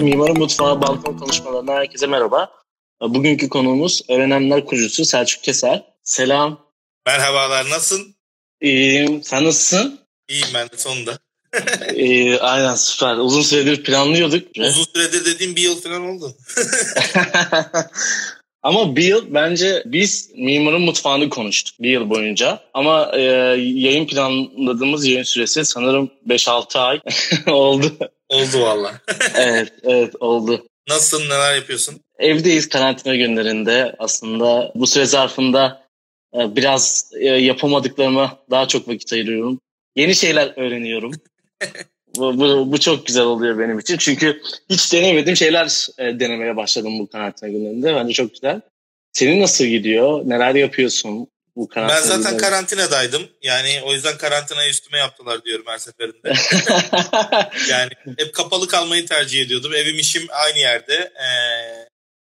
Mimarın Mutfağı Balkon Konuşmalarına herkese merhaba. Bugünkü konuğumuz öğrenenler kurucusu Selçuk Keser. Selam. Merhabalar, nasılsın? İyiyim, sen nasılsın? İyiyim ben de sonunda. ee, aynen süper. Uzun süredir planlıyorduk. Uzun süredir dediğim bir yıl falan oldu. Ama bir yıl bence biz mimarın mutfağını konuştuk bir yıl boyunca. Ama e, yayın planladığımız yayın süresi sanırım 5-6 ay oldu. Oldu valla. evet, evet oldu. Nasılsın, neler yapıyorsun? Evdeyiz karantina günlerinde. Aslında bu süre zarfında e, biraz e, yapamadıklarıma daha çok vakit ayırıyorum. Yeni şeyler öğreniyorum. bu, bu, bu çok güzel oluyor benim için. Çünkü hiç denemediğim şeyler e, denemeye başladım bu karantina günlerinde. Bence çok güzel. Senin nasıl gidiyor? Neler yapıyorsun? Bu karantina ben zaten karantinadaydım. Yani o yüzden karantinayı üstüme yaptılar diyorum her seferinde. yani hep kapalı kalmayı tercih ediyordum. Evim işim aynı yerde. Ee,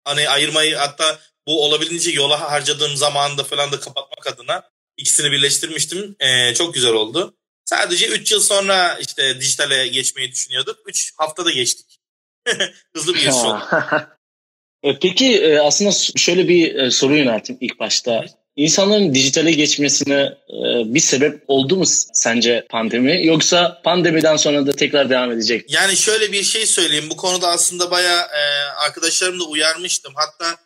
hani ayırmayı hatta bu olabildiğince yola harcadığım zamanında falan da kapatmak adına ikisini birleştirmiştim. Ee, çok güzel oldu. Sadece 3 yıl sonra işte dijitale geçmeyi düşünüyorduk. 3 haftada geçtik. Hızlı bir geçiş oldu. E, peki e, aslında şöyle bir e, soru yönelteyim ilk başta. İnsanların dijitale geçmesine bir sebep oldu mu sence pandemi? Yoksa pandemiden sonra da tekrar devam edecek? Yani şöyle bir şey söyleyeyim. Bu konuda aslında bayağı arkadaşlarım da uyarmıştım. Hatta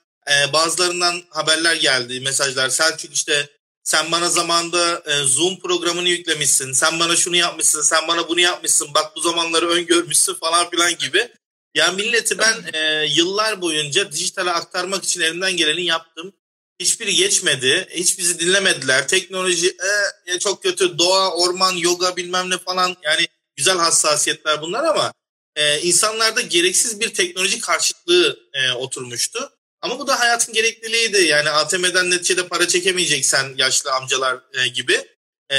bazılarından haberler geldi, mesajlar. Selçuk işte sen bana zamanda e, Zoom programını yüklemişsin. Sen bana şunu yapmışsın. Sen bana bunu yapmışsın. Bak bu zamanları öngörmüşsün falan filan gibi. Yani milleti ben e, yıllar boyunca dijitale aktarmak için elimden geleni yaptım. Hiçbiri geçmedi. Hiç bizi dinlemediler. Teknoloji e, çok kötü. Doğa, orman, yoga bilmem ne falan. Yani güzel hassasiyetler bunlar ama e, insanlarda gereksiz bir teknoloji karşıtlığı e, oturmuştu. Ama bu da hayatın gerekliliğiydi. Yani ATM'den neticede para çekemeyeceksen yaşlı amcalar e, gibi. E,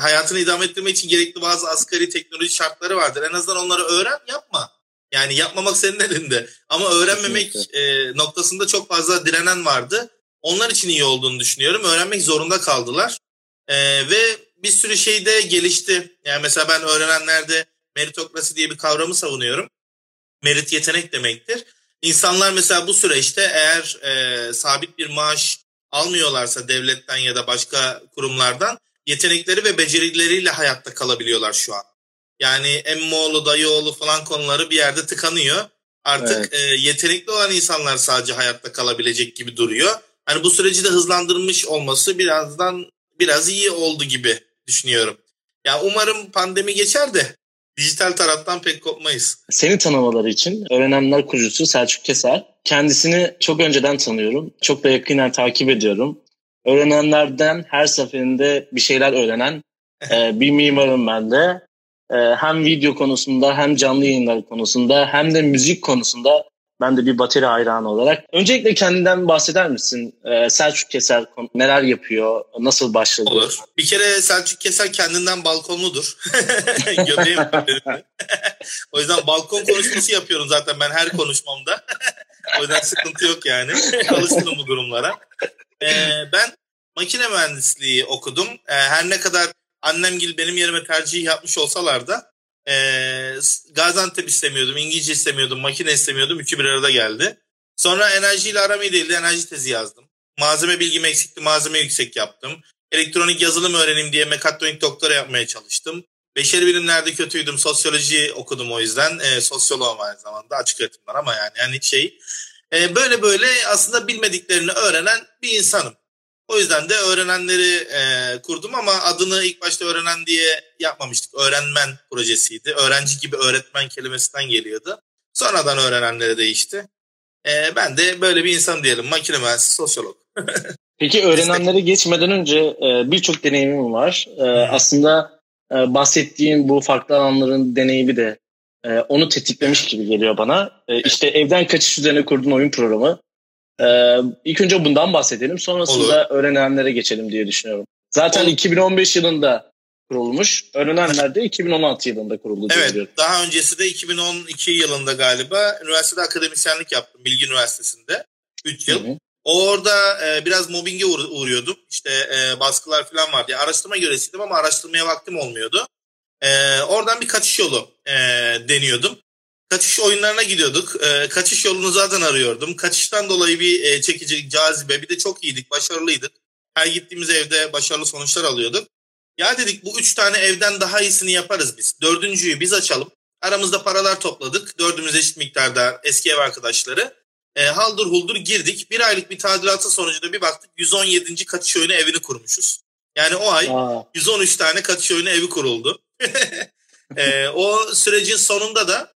hayatını idame ettirmek için gerekli bazı asgari teknoloji şartları vardır. En azından onları öğren yapma. Yani yapmamak senin elinde. Ama öğrenmemek e, noktasında çok fazla direnen vardı. Onlar için iyi olduğunu düşünüyorum. Öğrenmek zorunda kaldılar. E, ve bir sürü şey de gelişti. Yani mesela ben öğrenenlerde meritokrasi diye bir kavramı savunuyorum. Merit yetenek demektir. İnsanlar mesela bu süreçte eğer e, sabit bir maaş almıyorlarsa devletten ya da başka kurumlardan yetenekleri ve becerileriyle hayatta kalabiliyorlar şu an. Yani emmoğlu, dayıoğlu falan konuları bir yerde tıkanıyor. Artık evet. e, yetenekli olan insanlar sadece hayatta kalabilecek gibi duruyor. Hani bu süreci de hızlandırmış olması birazdan biraz iyi oldu gibi düşünüyorum. Ya yani umarım pandemi geçer de dijital taraftan pek kopmayız. Seni tanımaları için öğrenenler kurucusu Selçuk Keser. Kendisini çok önceden tanıyorum. Çok da yakinen takip ediyorum. Öğrenenlerden her seferinde bir şeyler öğrenen e, bir mimarım ben de. E, hem video konusunda hem canlı yayınlar konusunda hem de müzik konusunda ben de bir bateri hayranı olarak. Öncelikle kendinden bahseder misin? Ee, Selçuk Keser neler yapıyor? Nasıl başladı? Olur. Bir kere Selçuk Keser kendinden balkonludur. Göbeğim O yüzden balkon konuşması yapıyorum zaten ben her konuşmamda. o yüzden sıkıntı yok yani. Alıştım bu durumlara. Ee, ben makine mühendisliği okudum. Ee, her ne kadar annemgil benim yerime tercih yapmış olsalar da ee, Gaziantep istemiyordum, İngilizce istemiyordum, makine istemiyordum. Üçü bir arada geldi. Sonra enerjiyle aram iyi değildi. Enerji tezi yazdım. Malzeme bilgim eksikti. Malzeme yüksek yaptım. Elektronik yazılım öğrenim diye mekatronik doktora yapmaya çalıştım. Beşeri bilimlerde kötüydüm. Sosyoloji okudum o yüzden. E, sosyoloğum aynı zamanda. Açık öğretim var ama yani, yani şey. E, böyle böyle aslında bilmediklerini öğrenen bir insanım. O yüzden de öğrenenleri e, kurdum ama adını ilk başta öğrenen diye yapmamıştık. Öğrenmen projesiydi. Öğrenci gibi öğretmen kelimesinden geliyordu. Sonradan öğrenenlere değişti. E, ben de böyle bir insan diyelim. Makine mühendisi, sosyolog. Peki öğrenenlere geçmeden önce e, birçok deneyimim var. E, aslında e, bahsettiğim bu farklı alanların deneyimi de e, onu tetiklemiş gibi geliyor bana. E, işte evden kaçış üzerine kurduğun oyun programı ee, ilk önce bundan bahsedelim. Sonrasında Olur. öğrenenlere geçelim diye düşünüyorum. Zaten Olur. 2015 yılında kurulmuş. Öğrenenler de 2016 yılında kuruldu. Evet. Diyorum. Daha öncesi de 2012 yılında galiba üniversitede akademisyenlik yaptım. Bilgi Üniversitesi'nde. 3 yıl. Hı hı. Orada e, biraz mobbinge uğra- uğruyordum. İşte e, baskılar falan vardı. Yani araştırma göresiydim ama araştırmaya vaktim olmuyordu. E, oradan bir kaçış yolu e, deniyordum. Kaçış oyunlarına gidiyorduk. E, kaçış yolunu zaten arıyordum. Kaçıştan dolayı bir e, çekici, cazibe. Bir de çok iyiydik, başarılıydık. Her gittiğimiz evde başarılı sonuçlar alıyorduk. Ya dedik bu üç tane evden daha iyisini yaparız biz. Dördüncüyü biz açalım. Aramızda paralar topladık. Dördümüz eşit miktarda eski ev arkadaşları. E, haldır huldur girdik. Bir aylık bir tadilatın sonucunda bir baktık 117. kaçış oyunu evini kurmuşuz. Yani o ay Aa. 113 tane kaçış oyunu evi kuruldu. e, o sürecin sonunda da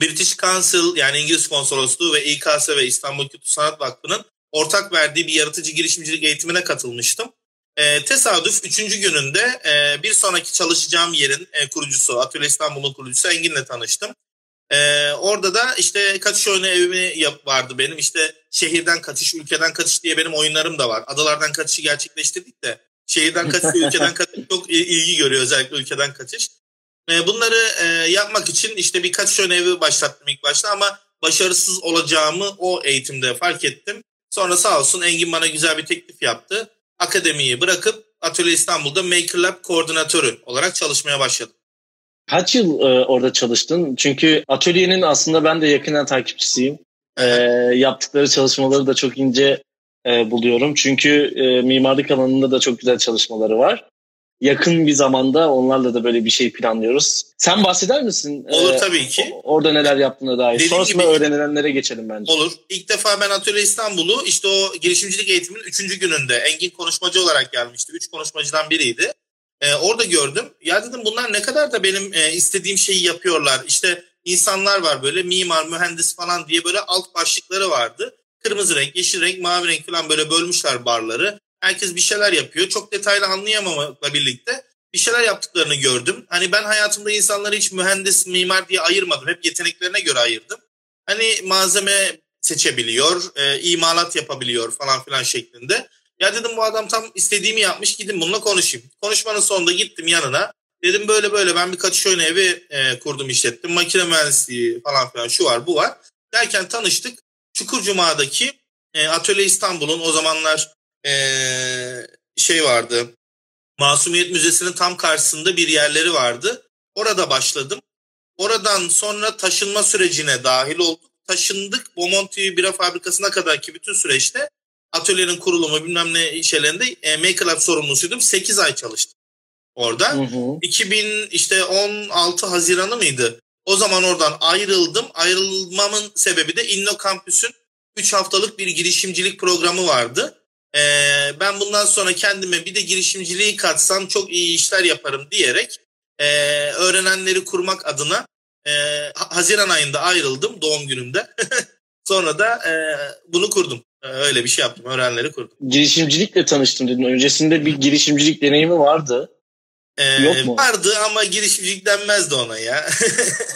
British Council yani İngiliz Konsolosluğu ve İKS ve İstanbul Kültür Sanat Vakfı'nın ortak verdiği bir yaratıcı girişimcilik eğitimine katılmıştım. E, tesadüf üçüncü gününde e, bir sonraki çalışacağım yerin e, kurucusu, Atölye İstanbul'un kurucusu Engin'le tanıştım. E, orada da işte kaçış oyunu evimi vardı benim. İşte şehirden kaçış, ülkeden kaçış diye benim oyunlarım da var. Adalardan kaçışı gerçekleştirdik de şehirden kaçış, ülkeden kaçış çok ilgi görüyor özellikle ülkeden kaçış. E, bunları e, yapmak için işte bir kaçış oyunu evi başlattım ilk başta ama başarısız olacağımı o eğitimde fark ettim. Sonra sağ olsun Engin bana güzel bir teklif yaptı akademiyi bırakıp Atölye İstanbul'da Maker Lab koordinatörü olarak çalışmaya başladım. Kaç yıl e, orada çalıştın? Çünkü atölyenin aslında ben de yakından takipçisiyim. E, yaptıkları çalışmaları da çok ince e, buluyorum. Çünkü e, mimarlık alanında da çok güzel çalışmaları var yakın bir zamanda onlarla da böyle bir şey planlıyoruz. Sen bahseder misin? Olur ee, tabii ki. Orada neler yaptığına dair. Dediğim Sonrasında gibi, öğrenilenlere geçelim bence. Olur. İlk defa ben Atölye İstanbul'u işte o girişimcilik eğitiminin üçüncü gününde Engin konuşmacı olarak gelmişti. Üç konuşmacıdan biriydi. Ee, orada gördüm. Ya dedim bunlar ne kadar da benim e, istediğim şeyi yapıyorlar. İşte insanlar var böyle mimar, mühendis falan diye böyle alt başlıkları vardı. Kırmızı renk, yeşil renk, mavi renk falan böyle bölmüşler barları. Herkes bir şeyler yapıyor. Çok detaylı anlayamamakla birlikte bir şeyler yaptıklarını gördüm. Hani ben hayatımda insanları hiç mühendis, mimar diye ayırmadım. Hep yeteneklerine göre ayırdım. Hani malzeme seçebiliyor, e, imalat yapabiliyor falan filan şeklinde. Ya dedim bu adam tam istediğimi yapmış gidin bununla konuşayım. Konuşmanın sonunda gittim yanına. Dedim böyle böyle ben bir kaçış oyunu evi e, kurdum işlettim. Makine mühendisliği falan filan şu var bu var. Derken tanıştık. Çukurcuma'daki e, Atölye İstanbul'un o zamanlar ee, şey vardı. Masumiyet Müzesi'nin tam karşısında bir yerleri vardı. Orada başladım. Oradan sonra taşınma sürecine dahil olduk. Taşındık Bomonti bira fabrikasına kadar ki bütün süreçte atölyenin kurulumu bilmem ne şeylerinde e, Maker Lab sorumlusuydum. 8 ay çalıştım orada. Hı hı. 2000 işte 16 Haziran'ı mıydı? O zaman oradan ayrıldım. Ayrılmamın sebebi de Inno Campus'un 3 haftalık bir girişimcilik programı vardı e, ben bundan sonra kendime bir de girişimciliği katsam çok iyi işler yaparım diyerek e, öğrenenleri kurmak adına e, Haziran ayında ayrıldım doğum günümde. sonra da e, bunu kurdum. Öyle bir şey yaptım. Öğrenenleri kurdum. Girişimcilikle tanıştım dedin. Öncesinde bir girişimcilik deneyimi vardı. Ee, Yok mu? Vardı ama girişimcilik denmezdi ona ya.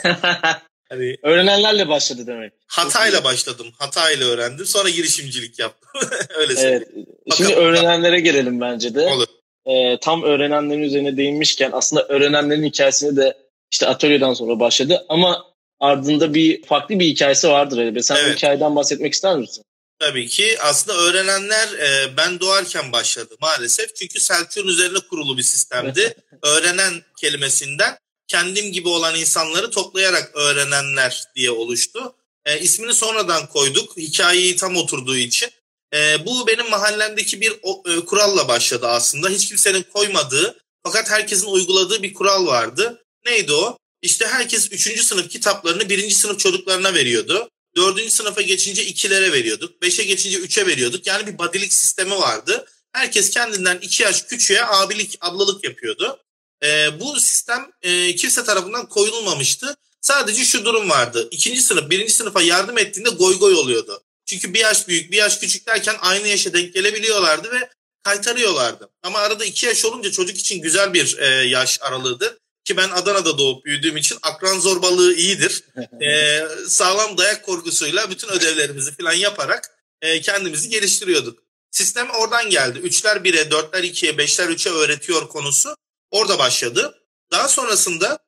Hani Öğrenenlerle başladı demek. Hatayla başladım. Hatayla öğrendim. Sonra girişimcilik yaptım. Öyle evet. Şimdi öğrenenlere gelelim bence de. Olur. Ee, tam öğrenenlerin üzerine değinmişken aslında öğrenenlerin hikayesini de işte atölyeden sonra başladı ama ardında bir farklı bir hikayesi vardır elbette. Sen evet. bu hikayeden bahsetmek ister misin? Tabii ki aslında öğrenenler e, ben doğarken başladı maalesef. Çünkü Selçuk'un üzerine kurulu bir sistemdi. Öğrenen kelimesinden kendim gibi olan insanları toplayarak öğrenenler diye oluştu. E, ismini sonradan koyduk. Hikayeyi tam oturduğu için. E, bu benim mahallemdeki bir e, kuralla başladı aslında. Hiç kimsenin koymadığı fakat herkesin uyguladığı bir kural vardı. Neydi o? İşte herkes 3. sınıf kitaplarını 1. sınıf çocuklarına veriyordu. 4. sınıfa geçince 2'lere veriyorduk. 5'e geçince 3'e veriyorduk. Yani bir badilik sistemi vardı. Herkes kendinden 2 yaş küçüğe abilik, ablalık yapıyordu. E, bu sistem e, kimse tarafından koyulmamıştı. Sadece şu durum vardı. İkinci sınıf, birinci sınıfa yardım ettiğinde goy goy oluyordu. Çünkü bir yaş büyük, bir yaş küçük derken aynı yaşa denk gelebiliyorlardı ve kaytarıyorlardı. Ama arada iki yaş olunca çocuk için güzel bir e, yaş aralığıdır. Ki ben Adana'da doğup büyüdüğüm için akran zorbalığı iyidir. e, sağlam dayak korkusuyla bütün ödevlerimizi falan yaparak e, kendimizi geliştiriyorduk. Sistem oradan geldi. Üçler bire, dörtler ikiye, beşler üçe öğretiyor konusu Orada başladı. Daha sonrasında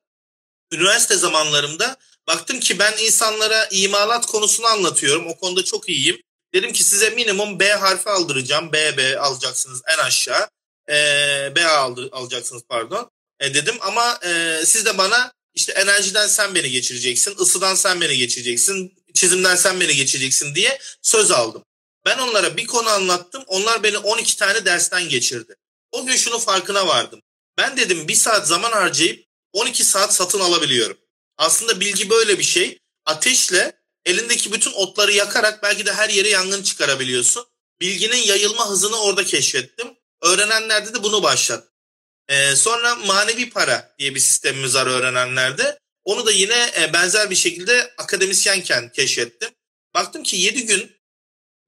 üniversite zamanlarımda baktım ki ben insanlara imalat konusunu anlatıyorum. O konuda çok iyiyim. Dedim ki size minimum B harfi aldıracağım. B, B alacaksınız en aşağı. E, B aldır, alacaksınız pardon. E, dedim ama e, siz de bana işte enerjiden sen beni geçireceksin, ısıdan sen beni geçireceksin, çizimden sen beni geçireceksin diye söz aldım. Ben onlara bir konu anlattım. Onlar beni 12 tane dersten geçirdi. O gün şunu farkına vardım. Ben dedim bir saat zaman harcayıp 12 saat satın alabiliyorum. Aslında bilgi böyle bir şey. Ateşle elindeki bütün otları yakarak belki de her yere yangın çıkarabiliyorsun. Bilginin yayılma hızını orada keşfettim. Öğrenenlerde de bunu başlattım. Ee, sonra manevi para diye bir sistemimiz var öğrenenlerde. Onu da yine e, benzer bir şekilde akademisyenken keşfettim. Baktım ki 7 gün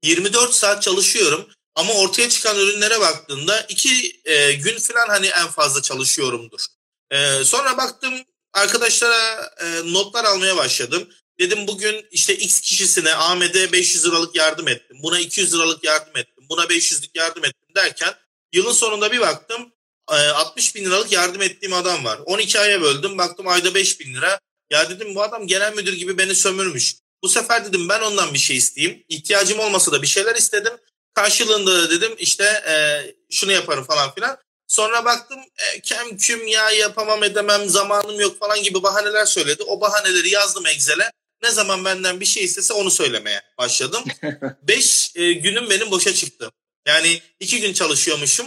24 saat çalışıyorum ama ortaya çıkan ürünlere baktığında 2 e, gün falan hani en fazla çalışıyorumdur. E, sonra baktım arkadaşlara e, notlar almaya başladım. Dedim bugün işte X kişisine Ahmet'e 500 liralık yardım ettim. Buna 200 liralık yardım ettim. Buna 500'lük yardım ettim derken yılın sonunda bir baktım 60 e, bin liralık yardım ettiğim adam var. 12 aya böldüm baktım ayda 5 bin lira. Ya dedim bu adam genel müdür gibi beni sömürmüş. Bu sefer dedim ben ondan bir şey isteyeyim. İhtiyacım olmasa da bir şeyler istedim. Karşılığında da dedim işte e, şunu yaparım falan filan. Sonra baktım e, kem küm ya yapamam edemem zamanım yok falan gibi bahaneler söyledi. O bahaneleri yazdım Excel'e. Ne zaman benden bir şey istese onu söylemeye başladım. Beş e, günüm benim boşa çıktı. Yani iki gün çalışıyormuşum.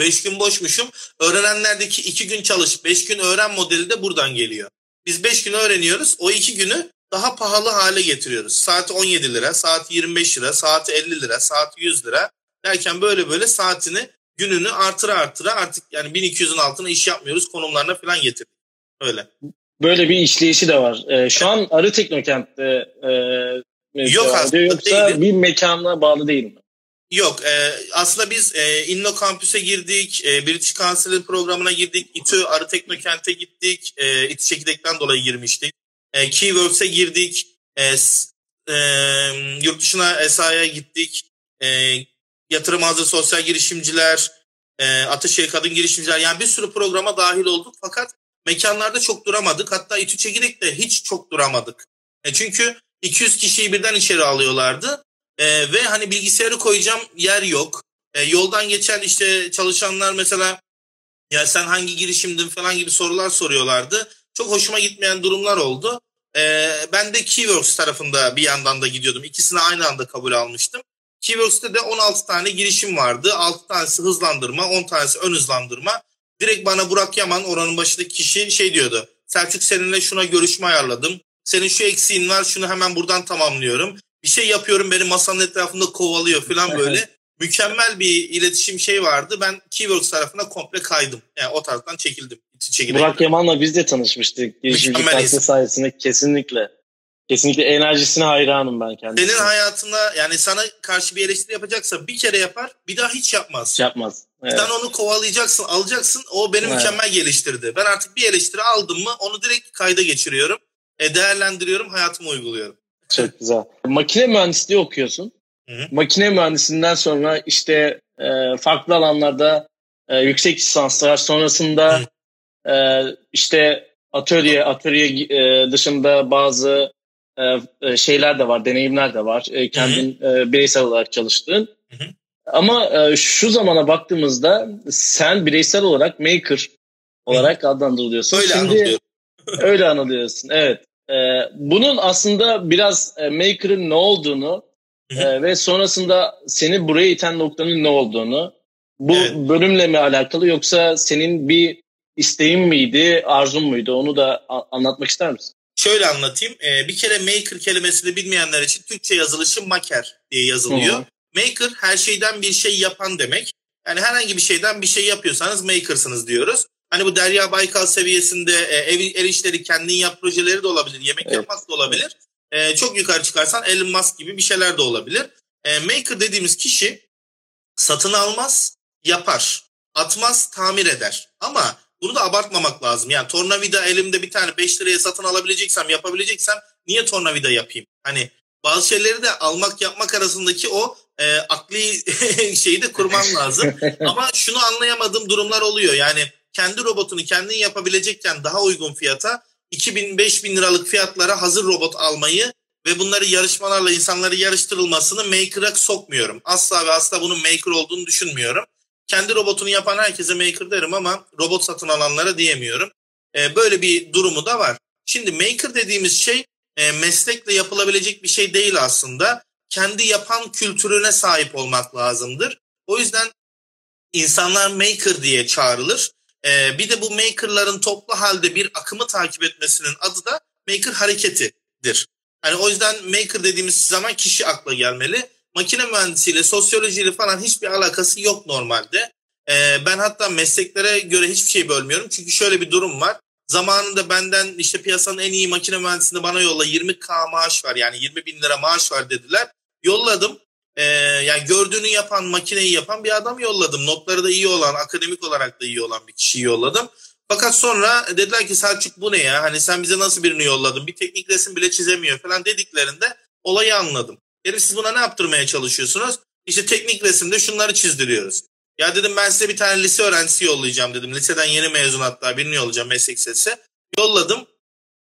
Beş gün boşmuşum. Öğrenenlerdeki iki gün çalış, beş gün öğren modeli de buradan geliyor. Biz beş gün öğreniyoruz. O iki günü daha pahalı hale getiriyoruz. Saati 17 lira, saati 25 lira, saati 50 lira, saati 100 lira derken böyle böyle saatini gününü artıra artıra artık yani 1200'ün altına iş yapmıyoruz konumlarına falan getirdik. Öyle. Böyle bir işleyişi de var. Ee, şu an Arı Teknokent'te e, Yok aslında yoksa değilim. bir mekana bağlı değil mi? Yok e, aslında biz e, Inno Campus'e girdik, e, British Council'in programına girdik, İTÜ Arı Teknokent'e gittik, e, İTÜ Çekirdek'ten dolayı girmiştik. E, Keyworks'e girdik, e, e, yurt dışına ESA'ya gittik, e, yatırım hazır sosyal girişimciler, e, Ataşehir kadın girişimciler yani bir sürü programa dahil olduk fakat mekanlarda çok duramadık. Hatta İTÜ Çekirdek'te hiç çok duramadık. E, çünkü 200 kişiyi birden içeri alıyorlardı e, ve hani bilgisayarı koyacağım yer yok. E, yoldan geçen işte çalışanlar mesela ya sen hangi girişimdin falan gibi sorular soruyorlardı. Çok hoşuma gitmeyen durumlar oldu. E, ben de Keyworks tarafında bir yandan da gidiyordum. İkisini aynı anda kabul almıştım. Keyworks'te de 16 tane girişim vardı. 6 tanesi hızlandırma, 10 tanesi ön hızlandırma. Direkt bana Burak Yaman oranın başındaki kişi şey diyordu. Selçuk seninle şuna görüşme ayarladım. Senin şu eksiğin var şunu hemen buradan tamamlıyorum bir şey yapıyorum beni masanın etrafında kovalıyor falan böyle. Mükemmel bir iletişim şey vardı. Ben Keyworks tarafına komple kaydım. Yani o taraftan çekildim. çekildim. Burak Yaman'la biz de tanışmıştık. Girişimci kalite sayesinde kesinlikle. Kesinlikle enerjisine hayranım ben kendisine. Senin hayatında yani sana karşı bir eleştiri yapacaksa bir kere yapar bir daha hiç yapmaz. Yapmaz. Evet. Sen onu kovalayacaksın alacaksın o beni evet. mükemmel geliştirdi. Ben artık bir eleştiri aldım mı onu direkt kayda geçiriyorum. E, değerlendiriyorum hayatıma uyguluyorum. Çok güzel. Makine mühendisliği okuyorsun. Hı-hı. Makine mühendisinden sonra işte e, farklı alanlarda e, yüksek lisanslar sonrasında e, işte atölye atölye e, dışında bazı e, e, şeyler de var, deneyimler de var. E, kendin e, bireysel olarak çalıştığın. Hı-hı. Ama e, şu zamana baktığımızda sen bireysel olarak maker olarak Hı. adlandırılıyorsun. Öyle Şimdi öyle anılıyorsun. Evet. Ee, bunun aslında biraz e, Maker'ın ne olduğunu e, ve sonrasında seni buraya iten noktanın ne olduğunu bu evet. bölümle mi alakalı yoksa senin bir isteğin miydi, arzun muydu onu da anlatmak ister misin? Şöyle anlatayım. Ee, bir kere maker kelimesini bilmeyenler için Türkçe yazılışı maker diye yazılıyor. Hı-hı. Maker her şeyden bir şey yapan demek. Yani herhangi bir şeyden bir şey yapıyorsanız maker'sınız diyoruz. Hani bu Derya Baykal seviyesinde e, ev, el işleri kendin yap projeleri de olabilir. Yemek evet. yapmak da olabilir. E, çok yukarı çıkarsan Elon Musk gibi bir şeyler de olabilir. E, maker dediğimiz kişi satın almaz, yapar. Atmaz, tamir eder. Ama bunu da abartmamak lazım. Yani tornavida elimde bir tane 5 liraya satın alabileceksem, yapabileceksem niye tornavida yapayım? Hani bazı şeyleri de almak yapmak arasındaki o e, akli şeyi de kurman lazım. Ama şunu anlayamadığım durumlar oluyor. Yani kendi robotunu kendin yapabilecekken daha uygun fiyata 2000-5000 liralık fiyatlara hazır robot almayı ve bunları yarışmalarla insanları yarıştırılmasını maker'a sokmuyorum. Asla ve asla bunun maker olduğunu düşünmüyorum. Kendi robotunu yapan herkese maker derim ama robot satın alanlara diyemiyorum. E, böyle bir durumu da var. Şimdi maker dediğimiz şey e, meslekle yapılabilecek bir şey değil aslında. Kendi yapan kültürüne sahip olmak lazımdır. O yüzden insanlar maker diye çağrılır. E, bir de bu makerların toplu halde bir akımı takip etmesinin adı da maker hareketidir. Yani o yüzden maker dediğimiz zaman kişi akla gelmeli. Makine mühendisiyle, sosyolojiyle falan hiçbir alakası yok normalde. Ee, ben hatta mesleklere göre hiçbir şey bölmüyorum. Çünkü şöyle bir durum var. Zamanında benden işte piyasanın en iyi makine mühendisini bana yolla 20k maaş var yani 20 bin lira maaş var dediler. Yolladım. Ee, yani gördüğünü yapan, makineyi yapan bir adam yolladım. Notları da iyi olan, akademik olarak da iyi olan bir kişiyi yolladım. Fakat sonra dediler ki Selçuk bu ne ya? Hani sen bize nasıl birini yolladın? Bir teknik resim bile çizemiyor falan dediklerinde olayı anladım. Dedim siz buna ne yaptırmaya çalışıyorsunuz? İşte teknik resimde şunları çizdiriyoruz. Ya dedim ben size bir tane lise öğrencisi yollayacağım dedim. Liseden yeni mezun hatta birini yollayacağım meslek sesi. Yolladım.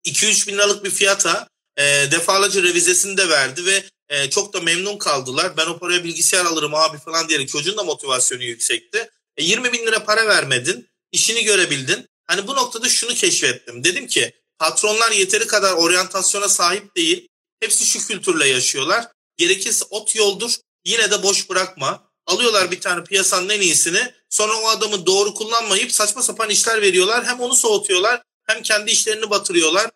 2-3 bin liralık bir fiyata e, defalarca revizesini de verdi ve e, çok da memnun kaldılar. Ben o paraya bilgisayar alırım abi falan diyerek çocuğun da motivasyonu yüksekti. E, 20 bin lira para vermedin işini görebildin. Hani bu noktada şunu keşfettim. Dedim ki patronlar yeteri kadar oryantasyona sahip değil. Hepsi şu kültürle yaşıyorlar. Gerekirse ot yoldur yine de boş bırakma. Alıyorlar bir tane piyasanın en iyisini. Sonra o adamı doğru kullanmayıp saçma sapan işler veriyorlar. Hem onu soğutuyorlar hem kendi işlerini batırıyorlar.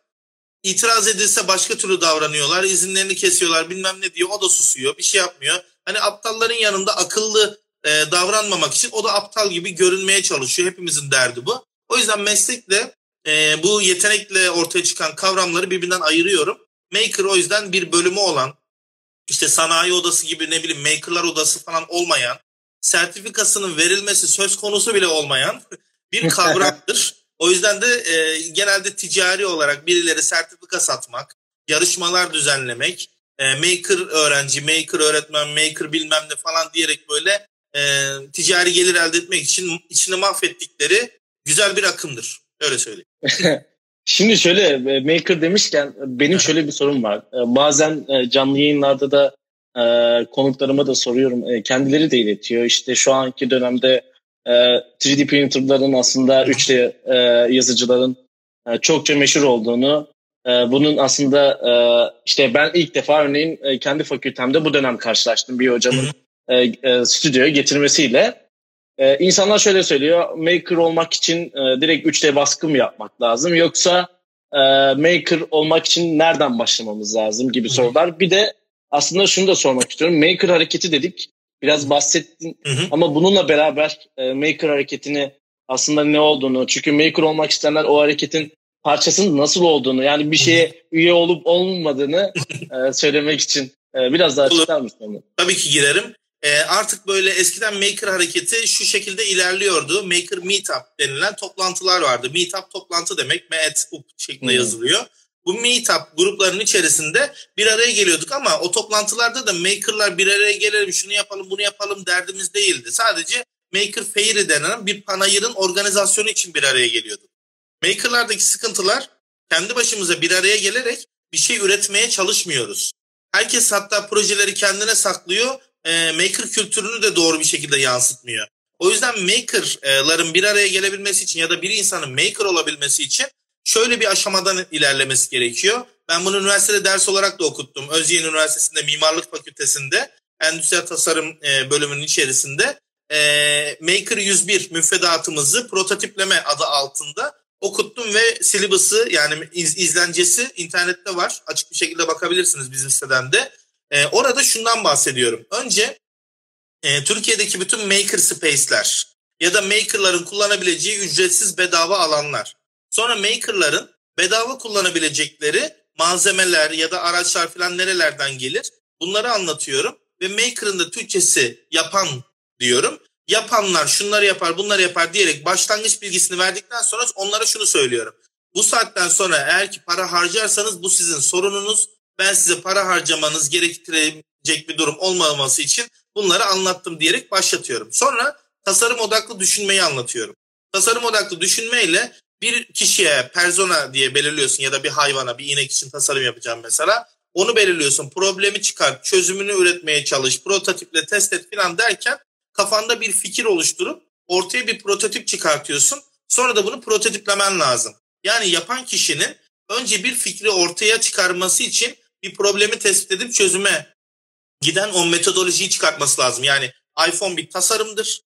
İtiraz edilse başka türlü davranıyorlar. izinlerini kesiyorlar bilmem ne diyor. O da susuyor bir şey yapmıyor. Hani aptalların yanında akıllı e, davranmamak için o da aptal gibi görünmeye çalışıyor. Hepimizin derdi bu. O yüzden meslekle e, bu yetenekle ortaya çıkan kavramları birbirinden ayırıyorum. Maker o yüzden bir bölümü olan işte sanayi odası gibi ne bileyim makerlar odası falan olmayan sertifikasının verilmesi söz konusu bile olmayan bir kavramdır. O yüzden de e, genelde ticari olarak birileri sertifika satmak, yarışmalar düzenlemek, e, maker öğrenci, maker öğretmen, maker bilmem ne falan diyerek böyle e, ticari gelir elde etmek için içini mahvettikleri güzel bir akımdır. Öyle söyleyeyim. Şimdi şöyle e, maker demişken benim şöyle bir sorum var. E, bazen e, canlı yayınlarda da konuklarıma da soruyorum. Kendileri de iletiyor. İşte şu anki dönemde 3D printerların aslında 3D yazıcıların çokça meşhur olduğunu, bunun aslında işte ben ilk defa örneğin kendi fakültemde bu dönem karşılaştım bir hocamın stüdyoya getirmesiyle. Ee, insanlar şöyle söylüyor. Maker olmak için e, direkt 3D baskı mı yapmak lazım? Yoksa e, maker olmak için nereden başlamamız lazım gibi sorular. Bir de aslında şunu da sormak istiyorum. Maker hareketi dedik. Biraz bahsettin. Hı hı. Ama bununla beraber e, maker hareketini aslında ne olduğunu. Çünkü maker olmak isteyenler o hareketin parçasının nasıl olduğunu yani bir şeye üye olup olmadığını e, söylemek için e, biraz daha açıklar mısın onu? Tabii ki girerim e, artık böyle eskiden Maker hareketi şu şekilde ilerliyordu. Maker Meetup denilen toplantılar vardı. Meetup toplantı demek. Meetup şeklinde hmm. yazılıyor. Bu Meetup gruplarının içerisinde bir araya geliyorduk ama o toplantılarda da Maker'lar bir araya gelelim şunu yapalım bunu yapalım derdimiz değildi. Sadece Maker Fair'i denen bir panayırın organizasyonu için bir araya geliyorduk. Maker'lardaki sıkıntılar kendi başımıza bir araya gelerek bir şey üretmeye çalışmıyoruz. Herkes hatta projeleri kendine saklıyor e, maker kültürünü de doğru bir şekilde yansıtmıyor. O yüzden maker'ların bir araya gelebilmesi için ya da bir insanın maker olabilmesi için şöyle bir aşamadan ilerlemesi gerekiyor. Ben bunu üniversitede ders olarak da okuttum. Özyeğin Üniversitesi'nde Mimarlık Fakültesi'nde endüstriyel tasarım e, bölümünün içerisinde e, Maker 101 müfredatımızı prototipleme adı altında okuttum ve silibası yani iz, izlencesi internette var. Açık bir şekilde bakabilirsiniz bizim siteden de. E, orada şundan bahsediyorum. Önce e, Türkiye'deki bütün maker space'ler ya da maker'ların kullanabileceği ücretsiz bedava alanlar. Sonra maker'ların bedava kullanabilecekleri malzemeler ya da araçlar falan nerelerden gelir? Bunları anlatıyorum ve maker'ın da Türkçesi yapan diyorum. Yapanlar şunları yapar bunları yapar diyerek başlangıç bilgisini verdikten sonra onlara şunu söylüyorum. Bu saatten sonra eğer ki para harcarsanız bu sizin sorununuz ben size para harcamanız gerektirecek bir durum olmaması için bunları anlattım diyerek başlatıyorum. Sonra tasarım odaklı düşünmeyi anlatıyorum. Tasarım odaklı düşünmeyle bir kişiye persona diye belirliyorsun ya da bir hayvana bir inek için tasarım yapacağım mesela. Onu belirliyorsun. Problemi çıkar, çözümünü üretmeye çalış, prototiple test et falan derken kafanda bir fikir oluşturup ortaya bir prototip çıkartıyorsun. Sonra da bunu prototiplemen lazım. Yani yapan kişinin önce bir fikri ortaya çıkarması için bir problemi tespit edip çözüme giden o metodolojiyi çıkartması lazım. Yani iPhone bir tasarımdır.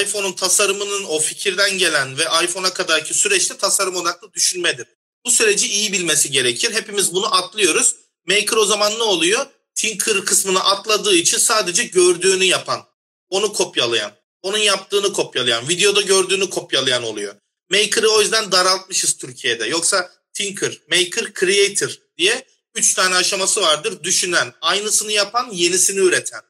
iPhone'un tasarımının o fikirden gelen ve iPhone'a kadarki süreçte tasarım odaklı düşünmedir. Bu süreci iyi bilmesi gerekir. Hepimiz bunu atlıyoruz. Maker o zaman ne oluyor? Tinker kısmını atladığı için sadece gördüğünü yapan, onu kopyalayan, onun yaptığını kopyalayan, videoda gördüğünü kopyalayan oluyor. Maker'ı o yüzden daraltmışız Türkiye'de. Yoksa Tinker, Maker, Creator diye üç tane aşaması vardır. Düşünen, aynısını yapan, yenisini üreten.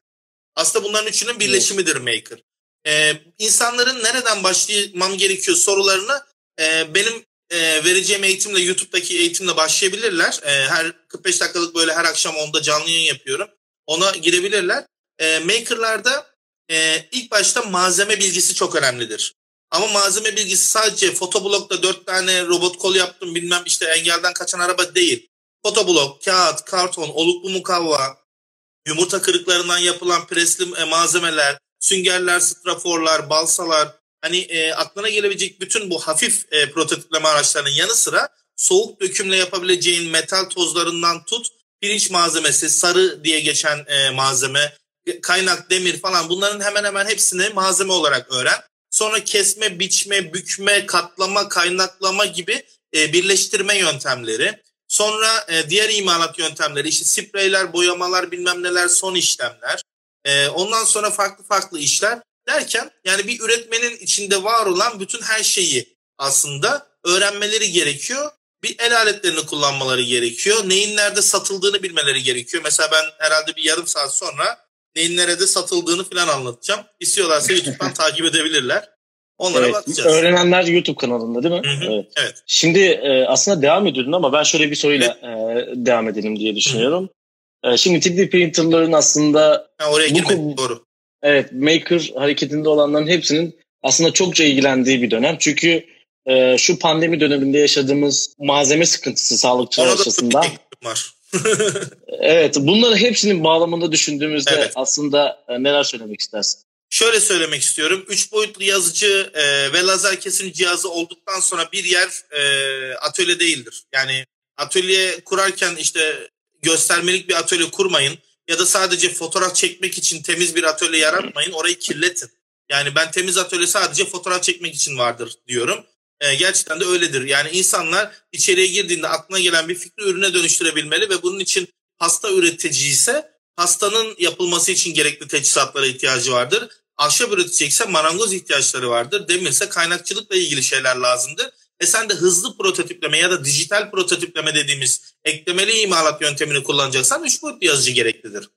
Aslında bunların üçünün birleşimidir Maker. Ee, insanların nereden başlamam gerekiyor sorularını e, benim e, vereceğim eğitimle YouTube'daki eğitimle başlayabilirler. E, her 45 dakikalık böyle her akşam onda canlı yayın yapıyorum. Ona girebilirler. E, maker'larda e, ilk başta malzeme bilgisi çok önemlidir. Ama malzeme bilgisi sadece fotoblokta dört tane robot kol yaptım bilmem işte engelden kaçan araba değil. Fotoblok, kağıt, karton, oluklu mukavva, yumurta kırıklarından yapılan presli e, malzemeler, süngerler, straforlar, balsalar, hani e, aklına gelebilecek bütün bu hafif e, prototipleme araçlarının yanı sıra soğuk dökümle yapabileceğin metal tozlarından tut pirinç malzemesi, sarı diye geçen e, malzeme, kaynak, demir falan bunların hemen hemen hepsini malzeme olarak öğren. Sonra kesme, biçme, bükme, katlama, kaynaklama gibi e, birleştirme yöntemleri. Sonra e, diğer imalat yöntemleri işte spreyler, boyamalar bilmem neler son işlemler. E, ondan sonra farklı farklı işler derken yani bir üretmenin içinde var olan bütün her şeyi aslında öğrenmeleri gerekiyor. Bir el aletlerini kullanmaları gerekiyor. Neyin nerede satıldığını bilmeleri gerekiyor. Mesela ben herhalde bir yarım saat sonra neyin nerede satıldığını falan anlatacağım. İstiyorlarsa YouTube'dan takip edebilirler. Onlara evet, bakacağız. Öğrenenler YouTube kanalında değil mi? Hı hı, evet. evet. Şimdi e, aslında devam ediyordun ama ben şöyle bir soruyla evet. e, devam edelim diye düşünüyorum. Hı. E, şimdi 3D printerların aslında... Ha, oraya girmedik doğru. Evet, Maker hareketinde olanların hepsinin aslında çokça ilgilendiği bir dönem. Çünkü e, şu pandemi döneminde yaşadığımız malzeme sıkıntısı sağlıkçılar açısından. var. evet, bunları hepsinin bağlamında düşündüğümüzde evet. aslında e, neler söylemek istersin? Şöyle söylemek istiyorum. Üç boyutlu yazıcı e, ve lazer kesim cihazı olduktan sonra bir yer e, atölye değildir. Yani atölye kurarken işte göstermelik bir atölye kurmayın ya da sadece fotoğraf çekmek için temiz bir atölye yaratmayın. Orayı kirletin. Yani ben temiz atölye sadece fotoğraf çekmek için vardır diyorum. E, gerçekten de öyledir. Yani insanlar içeriye girdiğinde aklına gelen bir fikri ürüne dönüştürebilmeli ve bunun için hasta üretici ise hastanın yapılması için gerekli teçhizatlara ihtiyacı vardır. Ahşap üretecekse marangoz ihtiyaçları vardır. Demirse kaynakçılıkla ilgili şeyler lazımdır. E sen de hızlı prototipleme ya da dijital prototipleme dediğimiz eklemeli imalat yöntemini kullanacaksan 3 boyutlu yazıcı gereklidir.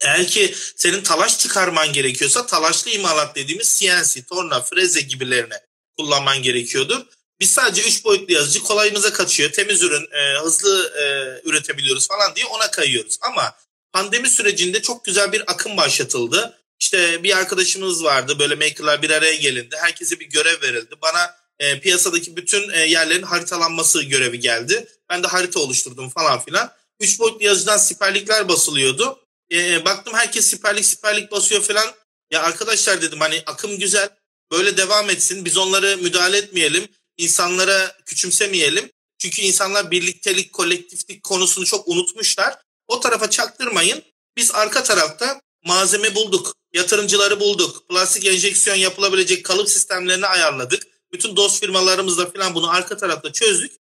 Eğer ki senin talaş çıkarman gerekiyorsa talaşlı imalat dediğimiz CNC, torna, freze gibilerine kullanman gerekiyordur. Biz sadece 3 boyutlu yazıcı kolayımıza kaçıyor. Temiz ürün, e, hızlı e, üretebiliyoruz falan diye ona kayıyoruz. Ama pandemi sürecinde çok güzel bir akım başlatıldı. İşte bir arkadaşımız vardı böyle makerlar bir araya gelindi. Herkese bir görev verildi. Bana e, piyasadaki bütün e, yerlerin haritalanması görevi geldi. Ben de harita oluşturdum falan filan. Üç boyutlu yazıcıdan siperlikler basılıyordu. E, baktım herkes siperlik siperlik basıyor falan. Ya arkadaşlar dedim hani akım güzel. Böyle devam etsin. Biz onları müdahale etmeyelim. İnsanlara küçümsemeyelim. Çünkü insanlar birliktelik, kolektiflik konusunu çok unutmuşlar. O tarafa çaktırmayın. Biz arka tarafta malzeme bulduk. Yatırımcıları bulduk. Plastik enjeksiyon yapılabilecek kalıp sistemlerini ayarladık bütün DOS firmalarımızla falan bunu arka tarafta çözdük.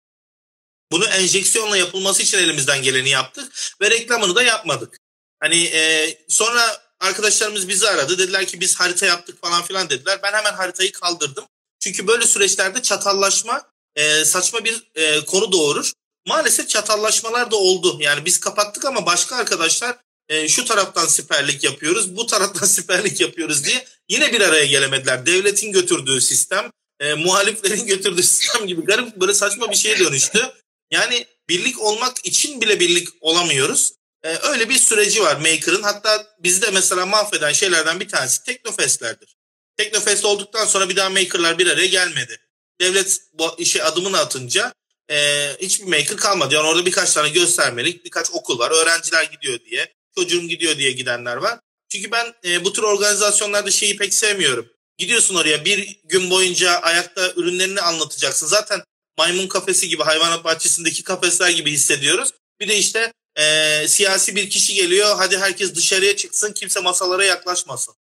Bunu enjeksiyonla yapılması için elimizden geleni yaptık ve reklamını da yapmadık. Hani e, sonra arkadaşlarımız bizi aradı. Dediler ki biz harita yaptık falan filan dediler. Ben hemen haritayı kaldırdım. Çünkü böyle süreçlerde çatallaşma e, saçma bir e, konu doğurur. Maalesef çatallaşmalar da oldu. Yani biz kapattık ama başka arkadaşlar e, şu taraftan siperlik yapıyoruz, bu taraftan siperlik yapıyoruz diye yine bir araya gelemediler. Devletin götürdüğü sistem, e, muhaliflerin götürdüğü sistem gibi garip böyle saçma bir şeye dönüştü. Yani birlik olmak için bile birlik olamıyoruz. E, öyle bir süreci var Maker'ın. Hatta bizde mesela mahveden şeylerden bir tanesi Teknofest'lerdir. Teknofest olduktan sonra bir daha Maker'lar bir araya gelmedi. Devlet bu işe adımını atınca e, hiçbir Maker kalmadı. Yani orada birkaç tane göstermelik birkaç okul var. Öğrenciler gidiyor diye, çocuğum gidiyor diye gidenler var. Çünkü ben e, bu tür organizasyonlarda şeyi pek sevmiyorum. Gidiyorsun oraya bir gün boyunca ayakta ürünlerini anlatacaksın. Zaten maymun kafesi gibi hayvanat bahçesindeki kafesler gibi hissediyoruz. Bir de işte e, siyasi bir kişi geliyor hadi herkes dışarıya çıksın kimse masalara yaklaşmasın.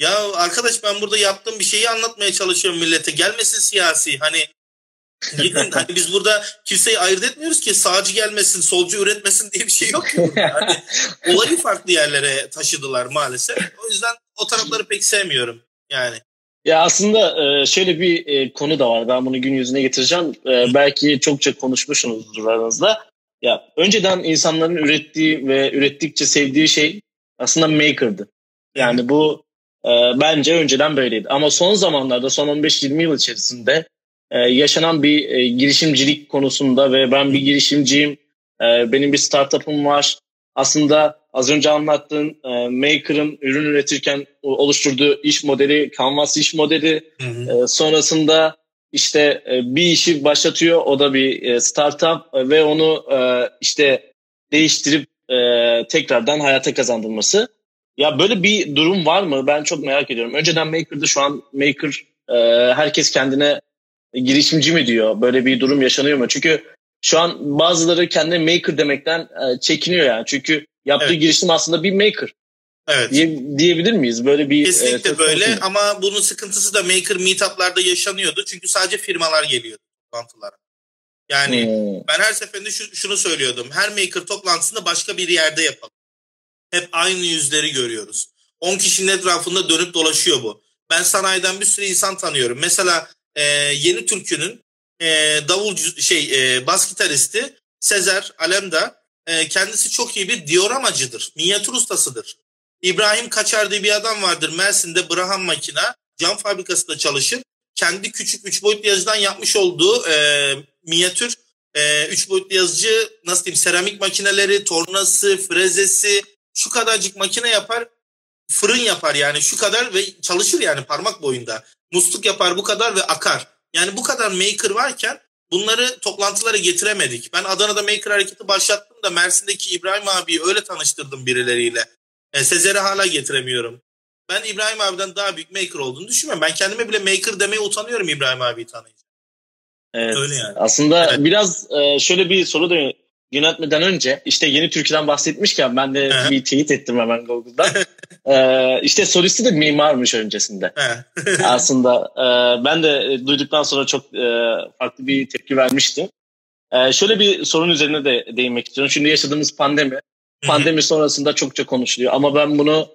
Ya arkadaş ben burada yaptığım bir şeyi anlatmaya çalışıyorum millete. Gelmesin siyasi. Hani Gidin hani biz burada kimseyi ayırt etmiyoruz ki sağcı gelmesin, solcu üretmesin diye bir şey yok ki. Yani olayı farklı yerlere taşıdılar maalesef. O yüzden o tarafları pek sevmiyorum yani. Ya aslında e, şöyle bir e, konu da var. Ben bunu gün yüzüne getireceğim. E, belki çokça konuşmuşsunuzdur aranızda. Ya önceden insanların ürettiği ve ürettikçe sevdiği şey aslında maker'dı. Yani bu bence önceden böyleydi. Ama son zamanlarda son 15-20 yıl içerisinde yaşanan bir girişimcilik konusunda ve ben bir girişimciyim. Benim bir startup'ım var. Aslında az önce anlattığın e, Maker'ın ürün üretirken oluşturduğu iş modeli, Canvas iş modeli. Hı hı. E, sonrasında işte e, bir işi başlatıyor. O da bir e, startup e, ve onu e, işte değiştirip e, tekrardan hayata kazandırması. Ya böyle bir durum var mı? Ben çok merak ediyorum. Önceden Maker'dı şu an Maker e, herkes kendine girişimci mi diyor? Böyle bir durum yaşanıyor mu? Çünkü şu an bazıları kendine maker demekten e, çekiniyor yani. Çünkü yaptığı evet. girişim aslında bir maker. Evet. Diye, diyebilir miyiz? Böyle bir e, Kesinlikle e, böyle konusunda. ama bunun sıkıntısı da maker meetup'larda yaşanıyordu. Çünkü sadece firmalar geliyordu toplantılara. Yani hmm. ben her seferinde şu, şunu söylüyordum. Her maker toplantısında başka bir yerde yapalım. Hep aynı yüzleri görüyoruz. 10 kişinin etrafında dönüp dolaşıyor bu. Ben sanayiden bir sürü insan tanıyorum. Mesela e, Yeni Türkü'nün e, davulcu şey e, bas gitaristi Sezer Alemda e, kendisi çok iyi bir dioramacıdır. Minyatür ustasıdır. İbrahim Kaçar diye bir adam vardır Mersin'de Braham Makina cam fabrikasında çalışır. Kendi küçük üç boyutlu yazıdan yapmış olduğu e, minyatür e, üç boyutlu yazıcı nasıl diyeyim seramik makineleri, tornası, frezesi şu kadarcık makine yapar fırın yapar yani şu kadar ve çalışır yani parmak boyunda musluk yapar bu kadar ve akar. Yani bu kadar maker varken bunları toplantılara getiremedik. Ben Adana'da maker hareketi başlattım da Mersin'deki İbrahim abiyi öyle tanıştırdım birileriyle. E, Sezer'i hala getiremiyorum. Ben İbrahim abiden daha büyük maker olduğunu düşünmüyorum. Ben kendime bile maker demeye utanıyorum İbrahim abiyi tanıyınca. Evet. Öyle yani. Aslında evet. biraz e, şöyle bir soru da yönetmeden önce işte yeni Türkiye'den bahsetmişken ben de bir teyit ettim hemen Google'dan. ee, işte solisti de mimarmış öncesinde. Aslında e, ben de duyduktan sonra çok e, farklı bir tepki vermiştim. E, şöyle bir sorun üzerine de değinmek istiyorum. Şimdi yaşadığımız pandemi. Pandemi sonrasında çokça konuşuluyor ama ben bunu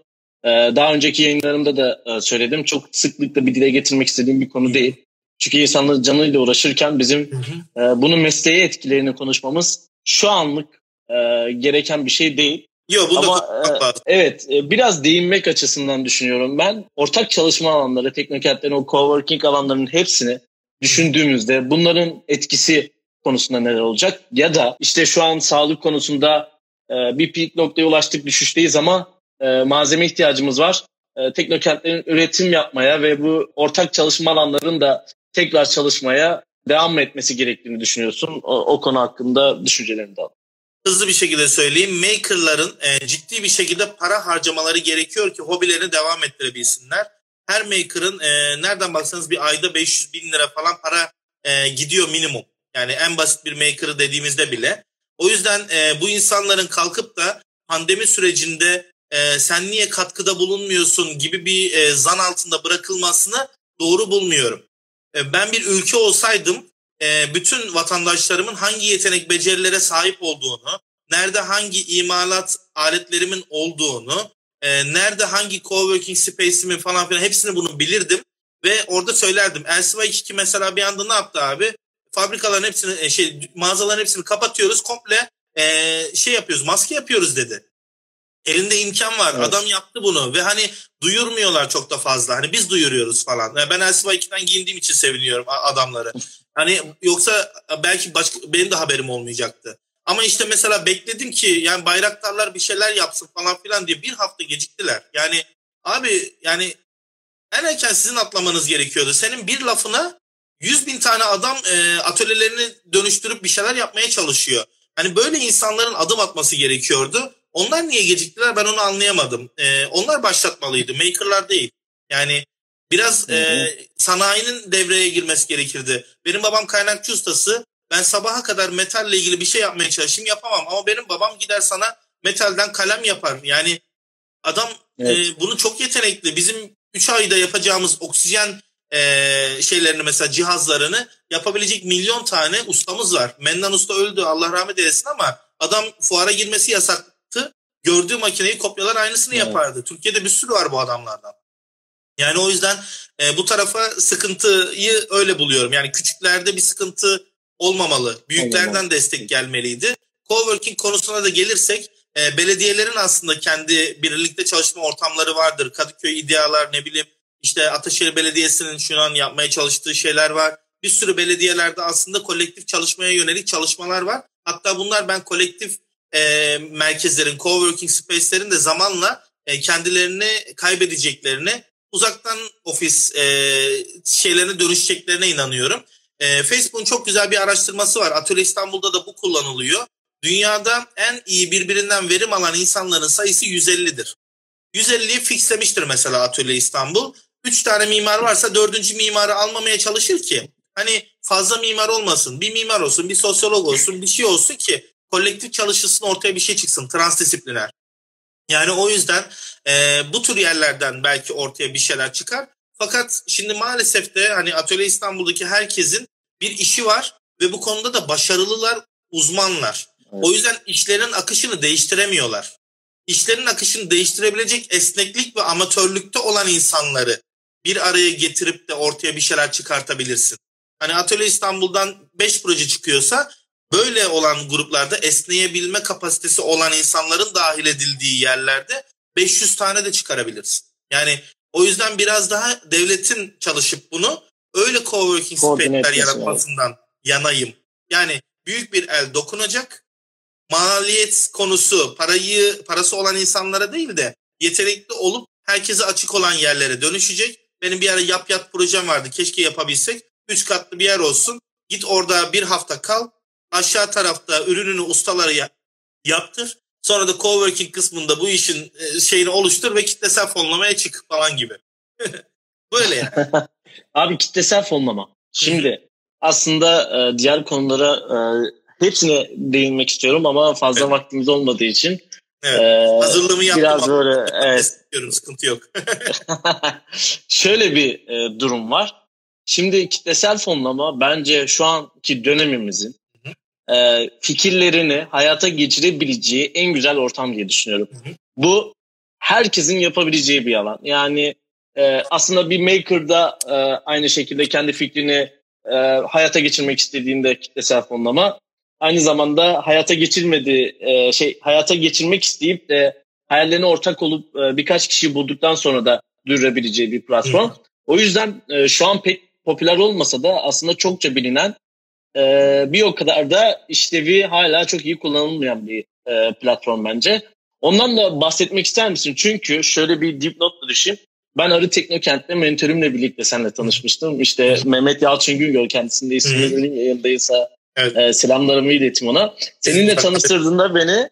e, daha önceki yayınlarımda da e, söyledim. Çok sıklıkla bir dile getirmek istediğim bir konu değil. Çünkü insanlar canıyla uğraşırken bizim e, bunun mesleğe etkilerini konuşmamız şu anlık e, gereken bir şey değil. Yok bunu Ama, da e, Evet e, biraz değinmek açısından düşünüyorum ben. Ortak çalışma alanları, teknokentlerin o coworking alanlarının hepsini düşündüğümüzde bunların etkisi konusunda neler olacak? Ya da işte şu an sağlık konusunda e, bir peak noktaya ulaştık düşüşteyiz ama e, malzeme ihtiyacımız var. E, teknokentlerin üretim yapmaya ve bu ortak çalışma alanlarının da tekrar çalışmaya devam mı etmesi gerektiğini düşünüyorsun? O, o konu hakkında düşüncelerini de al. Hızlı bir şekilde söyleyeyim. Maker'ların e, ciddi bir şekilde para harcamaları gerekiyor ki hobilerini devam ettirebilsinler. Her maker'ın e, nereden baksanız bir ayda 500 bin lira falan para e, gidiyor minimum. Yani en basit bir maker'ı dediğimizde bile. O yüzden e, bu insanların kalkıp da pandemi sürecinde e, sen niye katkıda bulunmuyorsun gibi bir e, zan altında bırakılmasını doğru bulmuyorum. E, ben bir ülke olsaydım e, bütün vatandaşlarımın hangi yetenek becerilere sahip olduğunu, nerede hangi imalat aletlerimin olduğunu, e, nerede hangi coworking space'imin falan filan hepsini bunu bilirdim. Ve orada söylerdim. Elsiva 2 mesela bir anda ne yaptı abi? Fabrikaların hepsini, şey mağazaların hepsini kapatıyoruz. Komple şey yapıyoruz, maske yapıyoruz dedi. Elinde imkan var. Evet. Adam yaptı bunu ve hani duyurmuyorlar çok da fazla. Hani biz duyuruyoruz falan. Yani ben Elsiva 2'den giyindiğim için seviniyorum adamları. Hani yoksa belki başka benim de haberim olmayacaktı. Ama işte mesela bekledim ki yani bayraktarlar bir şeyler yapsın falan filan diye bir hafta geciktiler. Yani abi yani en erken sizin atlamanız gerekiyordu. Senin bir lafına 100 bin tane adam e, atölyelerini dönüştürüp bir şeyler yapmaya çalışıyor. Hani böyle insanların adım atması gerekiyordu. Onlar niye geciktiler ben onu anlayamadım. Ee, onlar başlatmalıydı. Maker'lar değil. Yani Biraz e, sanayinin devreye girmesi gerekirdi. Benim babam kaynakçı ustası. Ben sabaha kadar metalle ilgili bir şey yapmaya çalışayım yapamam. Ama benim babam gider sana metalden kalem yapar. Yani adam evet. e, bunu çok yetenekli. Bizim 3 ayda yapacağımız oksijen e, şeylerini mesela cihazlarını yapabilecek milyon tane ustamız var. Mennan Usta öldü Allah rahmet eylesin ama adam fuara girmesi yasaktı. Gördüğü makineyi kopyalar aynısını evet. yapardı. Türkiye'de bir sürü var bu adamlardan. Yani o yüzden e, bu tarafa sıkıntıyı öyle buluyorum. Yani küçüklerde bir sıkıntı olmamalı. Büyüklerden Olmamalı. destek gelmeliydi. Coworking konusuna da gelirsek e, belediyelerin aslında kendi birlikte çalışma ortamları vardır. Kadıköy İdealar ne bileyim işte Ataşehir Belediyesi'nin şu an yapmaya çalıştığı şeyler var. Bir sürü belediyelerde aslında kolektif çalışmaya yönelik çalışmalar var. Hatta bunlar ben kolektif e, merkezlerin, coworking space'lerin de zamanla e, kendilerini kaybedeceklerini, uzaktan ofis e, şeylerine dönüşeceklerine inanıyorum. E, Facebook'un çok güzel bir araştırması var. Atölye İstanbul'da da bu kullanılıyor. Dünyada en iyi birbirinden verim alan insanların sayısı 150'dir. 150'yi fixlemiştir mesela Atölye İstanbul. 3 tane mimar varsa dördüncü mimarı almamaya çalışır ki hani fazla mimar olmasın. Bir mimar olsun, bir sosyolog olsun, bir şey olsun ki kolektif çalışılsın ortaya bir şey çıksın transdisipliner. Yani o yüzden e, bu tür yerlerden belki ortaya bir şeyler çıkar. Fakat şimdi maalesef de hani Atölye İstanbul'daki herkesin bir işi var ve bu konuda da başarılılar, uzmanlar. Evet. O yüzden işlerin akışını değiştiremiyorlar. İşlerin akışını değiştirebilecek esneklik ve amatörlükte olan insanları bir araya getirip de ortaya bir şeyler çıkartabilirsin. Hani Atölye İstanbul'dan 5 proje çıkıyorsa böyle olan gruplarda esneyebilme kapasitesi olan insanların dahil edildiği yerlerde 500 tane de çıkarabilirsin. Yani o yüzden biraz daha devletin çalışıp bunu öyle coworking space'ler yaratmasından evet. yanayım. Yani büyük bir el dokunacak. Maliyet konusu parayı parası olan insanlara değil de yetenekli olup herkese açık olan yerlere dönüşecek. Benim bir ara yap yat projem vardı. Keşke yapabilsek. Üç katlı bir yer olsun. Git orada bir hafta kal. Aşağı tarafta ürününü ustalara yaptır. Sonra da coworking kısmında bu işin e, şeyini oluştur ve kitlesel fonlamaya çık falan gibi. Böyle yani. Abi kitlesel fonlama. Şimdi aslında e, diğer konulara e, hepsine değinmek istiyorum ama fazla evet. vaktimiz olmadığı için Evet. Ee, Hazırlığımı yaptım. Biraz böyle evet. sıkıntı yok. Şöyle bir e, durum var. Şimdi kitlesel fonlama bence şu anki dönemimizin e, fikirlerini hayata geçirebileceği en güzel ortam diye düşünüyorum. Hı hı. Bu herkesin yapabileceği bir alan. Yani e, aslında bir maker'da e, aynı şekilde kendi fikrini e, hayata geçirmek istediğinde kitlesel fonlama aynı zamanda hayata geçirmedi e, şey hayata geçirmek isteyip de hayallerine ortak olup e, birkaç kişiyi bulduktan sonra da durdurabileceği bir platform. Hı. O yüzden e, şu an pek popüler olmasa da aslında çokça bilinen e, bir o kadar da işlevi hala çok iyi kullanılmayan bir e, platform bence. Ondan da bahsetmek ister misin? Çünkü şöyle bir dipnotla düşün. Ben Arı Teknokent'te mentörümle birlikte seninle tanışmıştım. İşte Mehmet Yalçın Güngör kendisinde isminin yayındaysa Evet. E, selamlarımı iletim ona. Seninle tanıştırdığında beni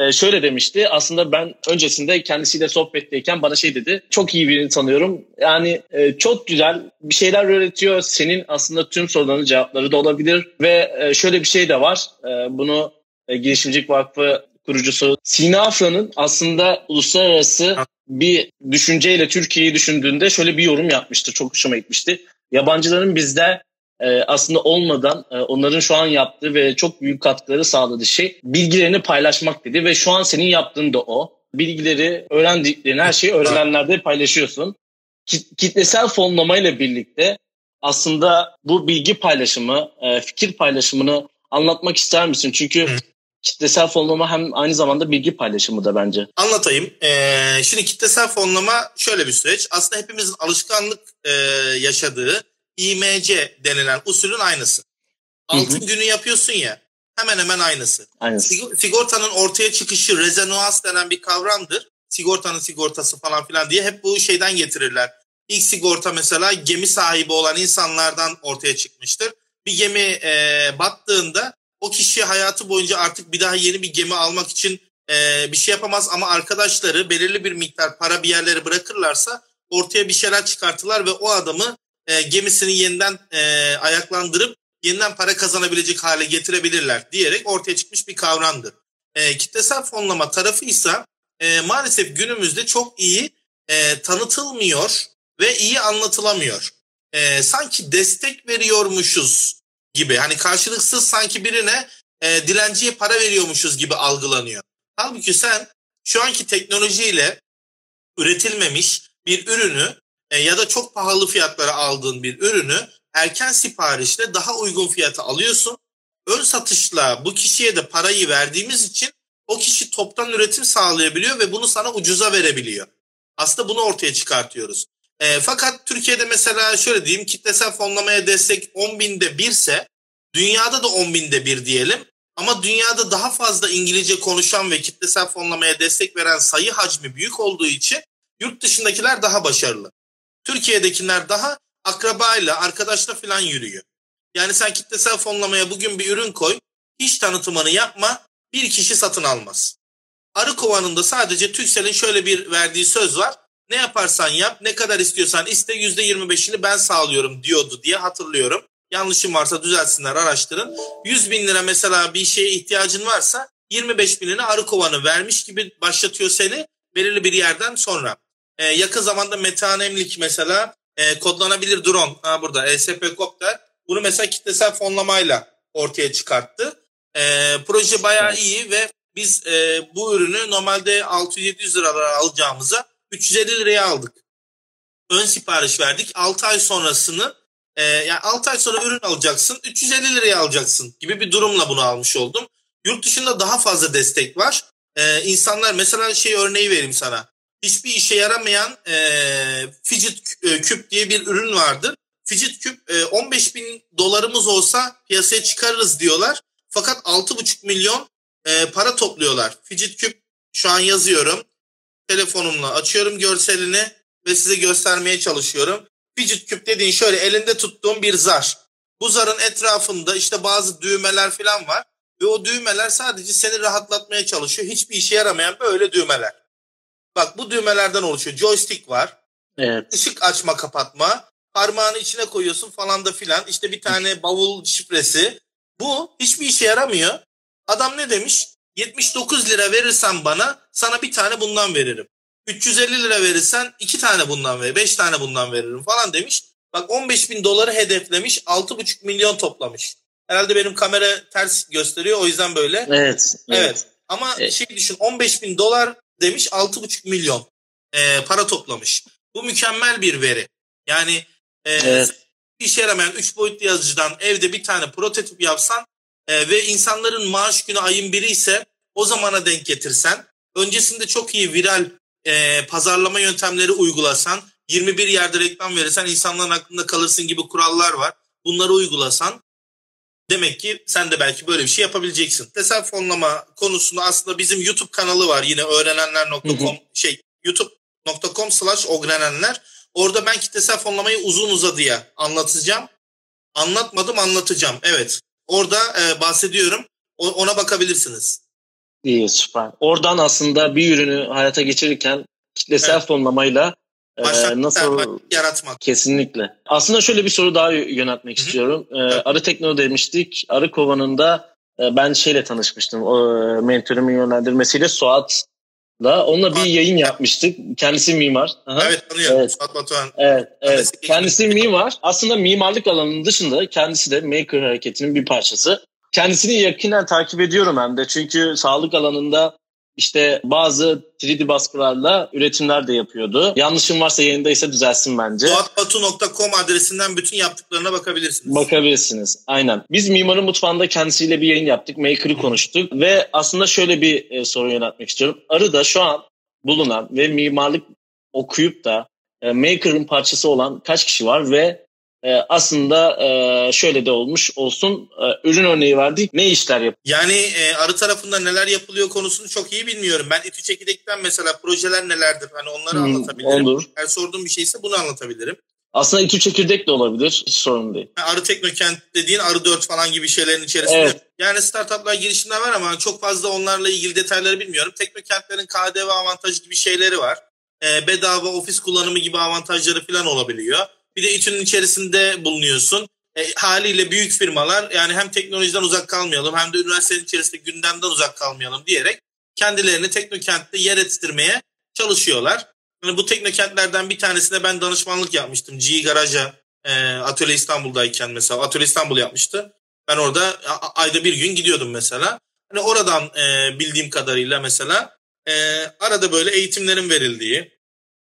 e, şöyle demişti. Aslında ben öncesinde kendisiyle sohbetteyken bana şey dedi. Çok iyi birini tanıyorum. Yani e, çok güzel bir şeyler öğretiyor. Senin aslında tüm soruların cevapları da olabilir. Ve e, şöyle bir şey de var. E, bunu e, Girişimcilik Vakfı kurucusu Sina Afra'nın aslında uluslararası bir düşünceyle Türkiye'yi düşündüğünde şöyle bir yorum yapmıştı. Çok hoşuma gitmişti. Yabancıların bizde e, aslında olmadan e, onların şu an yaptığı ve çok büyük katkıları sağladığı şey bilgilerini paylaşmak dedi ve şu an senin yaptığın da o. Bilgileri, öğrendiklerini, her şeyi öğrenenlerde paylaşıyorsun. Kitlesel fonlamayla birlikte aslında bu bilgi paylaşımı, e, fikir paylaşımını anlatmak ister misin? Çünkü Hı. kitlesel fonlama hem aynı zamanda bilgi paylaşımı da bence. Anlatayım. Ee, şimdi kitlesel fonlama şöyle bir süreç. Aslında hepimizin alışkanlık e, yaşadığı IMC denilen usulün aynısı. Altın hı hı. günü yapıyorsun ya hemen hemen aynısı. aynısı. Sigortanın ortaya çıkışı rezonans denen bir kavramdır. Sigortanın sigortası falan filan diye hep bu şeyden getirirler. İlk sigorta mesela gemi sahibi olan insanlardan ortaya çıkmıştır. Bir gemi e, battığında o kişi hayatı boyunca artık bir daha yeni bir gemi almak için e, bir şey yapamaz ama arkadaşları belirli bir miktar para bir yerlere bırakırlarsa ortaya bir şeyler çıkarttılar ve o adamı e, gemisini yeniden e, ayaklandırıp yeniden para kazanabilecek hale getirebilirler diyerek ortaya çıkmış bir kavramdır. E, kitlesel fonlama tarafı ise e, maalesef günümüzde çok iyi e, tanıtılmıyor ve iyi anlatılamıyor. E, sanki destek veriyormuşuz gibi hani karşılıksız sanki birine e, dilenciye para veriyormuşuz gibi algılanıyor. Halbuki sen şu anki teknolojiyle üretilmemiş bir ürünü ya da çok pahalı fiyatlara aldığın bir ürünü erken siparişle daha uygun fiyata alıyorsun. Ön satışla bu kişiye de parayı verdiğimiz için o kişi toptan üretim sağlayabiliyor ve bunu sana ucuza verebiliyor. Aslında bunu ortaya çıkartıyoruz. E, fakat Türkiye'de mesela şöyle diyeyim kitlesel fonlamaya destek 10 binde birse dünyada da 10 binde bir diyelim. Ama dünyada daha fazla İngilizce konuşan ve kitlesel fonlamaya destek veren sayı hacmi büyük olduğu için yurt dışındakiler daha başarılı. Türkiye'dekiler daha akrabayla, arkadaşla falan yürüyor. Yani sen kitlesel fonlamaya bugün bir ürün koy, hiç tanıtımını yapma, bir kişi satın almaz. Arı kovanında sadece Türksel'in şöyle bir verdiği söz var. Ne yaparsan yap, ne kadar istiyorsan iste %25'ini ben sağlıyorum diyordu diye hatırlıyorum. Yanlışım varsa düzelsinler araştırın. 100 bin lira mesela bir şeye ihtiyacın varsa 25 binini arı kovanı vermiş gibi başlatıyor seni belirli bir yerden sonra. Ee, yakın zamanda metanemlik mesela e, kodlanabilir drone ha burada ESP Copter bunu mesela kitlesel fonlamayla ortaya çıkarttı. E, proje bayağı iyi ve biz e, bu ürünü normalde 600-700 liralara alacağımıza 350 liraya aldık. Ön sipariş verdik. 6 ay sonrasını e, yani 6 ay sonra ürün alacaksın 350 liraya alacaksın gibi bir durumla bunu almış oldum. Yurt dışında daha fazla destek var. E, insanlar mesela şey örneği vereyim sana. Hiçbir işe yaramayan e, fidget e, küp diye bir ürün vardır. Fidget küp e, 15 bin dolarımız olsa piyasaya çıkarırız diyorlar. Fakat 6,5 milyon e, para topluyorlar. Fidget küp şu an yazıyorum. Telefonumla açıyorum görselini ve size göstermeye çalışıyorum. Fidget küp dediğin şöyle elinde tuttuğum bir zar. Bu zarın etrafında işte bazı düğmeler falan var. Ve o düğmeler sadece seni rahatlatmaya çalışıyor. Hiçbir işe yaramayan böyle düğmeler. Bak bu düğmelerden oluşuyor. Joystick var. Evet. Işık açma kapatma. Parmağını içine koyuyorsun falan da filan. İşte bir tane bavul şifresi. Bu hiçbir işe yaramıyor. Adam ne demiş? 79 lira verirsen bana sana bir tane bundan veririm. 350 lira verirsen iki tane bundan ver, beş tane bundan veririm falan demiş. Bak 15 bin doları hedeflemiş, 6,5 milyon toplamış. Herhalde benim kamera ters gösteriyor o yüzden böyle. Evet. Evet. evet. Ama evet. şey düşün 15 bin dolar demiş 6,5 milyon e, para toplamış. Bu mükemmel bir veri. Yani e, evet. işe yaramayan 3 boyutlu yazıcıdan evde bir tane prototip yapsan e, ve insanların maaş günü ayın biri ise o zamana denk getirsen öncesinde çok iyi viral e, pazarlama yöntemleri uygulasan 21 yerde reklam verirsen insanların aklında kalırsın gibi kurallar var. Bunları uygulasan demek ki sen de belki böyle bir şey yapabileceksin. Desel fonlama konusunda aslında bizim YouTube kanalı var yine öğrenenler.com şey youtube.com slash öğrenenler. Orada ben kitlesel fonlamayı uzun uzadıya anlatacağım. Anlatmadım anlatacağım. Evet. Orada e, bahsediyorum. O, ona bakabilirsiniz. İyi süper. Oradan aslında bir ürünü hayata geçirirken kitlesel evet. fonlamayla e, nasıl yaratmak. Kesinlikle. Aslında şöyle bir soru daha yöneltmek Hı-hı. istiyorum. E, evet. Arı Tekno demiştik. Arı Kovanı'nda e, ben şeyle tanışmıştım. O e, mentorumun yönlendirmesiyle Suat da onunla bir yayın yapmıştık. Kendisi mimar. Aha. Evet tanıyorum. Evet. Suat Batuhan. Evet, evet. Kendisi mimar. Aslında mimarlık alanının dışında kendisi de Maker hareketinin bir parçası. Kendisini yakinen takip ediyorum hem de. Çünkü sağlık alanında işte bazı 3D baskılarla üretimler de yapıyordu. Yanlışım varsa yayındaysa düzelsin bence. Suatbatu.com adresinden bütün yaptıklarına bakabilirsiniz. Bakabilirsiniz. Aynen. Biz Mimarın Mutfağı'nda kendisiyle bir yayın yaptık. Maker'ı konuştuk. Ve aslında şöyle bir e, soru yöneltmek istiyorum. Arı'da şu an bulunan ve mimarlık okuyup da e, Maker'ın parçası olan kaç kişi var ve e, aslında e, şöyle de olmuş olsun e, ürün örneği verdik ne işler yap? Yani e, arı tarafında neler yapılıyor konusunu çok iyi bilmiyorum. Ben İTÜ Çekirdek'ten mesela projeler nelerdir hani onları hmm, anlatabilirim. Olur. Eğer sorduğum bir şeyse bunu anlatabilirim. Aslında İTÜ Çekirdek de olabilir. Hiç sorun değil. Arı Teknokent dediğin Arı 4 falan gibi şeylerin içerisinde. Evet. Yani startuplar girişimler var ama çok fazla onlarla ilgili detayları bilmiyorum. Teknokentlerin KDV avantajı gibi şeyleri var. e, bedava ofis kullanımı gibi avantajları falan olabiliyor. Bir de İTÜ'nün içerisinde bulunuyorsun. E, haliyle büyük firmalar yani hem teknolojiden uzak kalmayalım hem de üniversitenin içerisinde gündemden uzak kalmayalım diyerek kendilerini teknokentte yer ettirmeye çalışıyorlar. Yani bu teknokentlerden bir tanesinde ben danışmanlık yapmıştım. G Garaj'a e, Atölye İstanbul'dayken mesela. Atölye İstanbul yapmıştı. Ben orada ayda bir gün gidiyordum mesela. Hani oradan e, bildiğim kadarıyla mesela e, arada böyle eğitimlerin verildiği,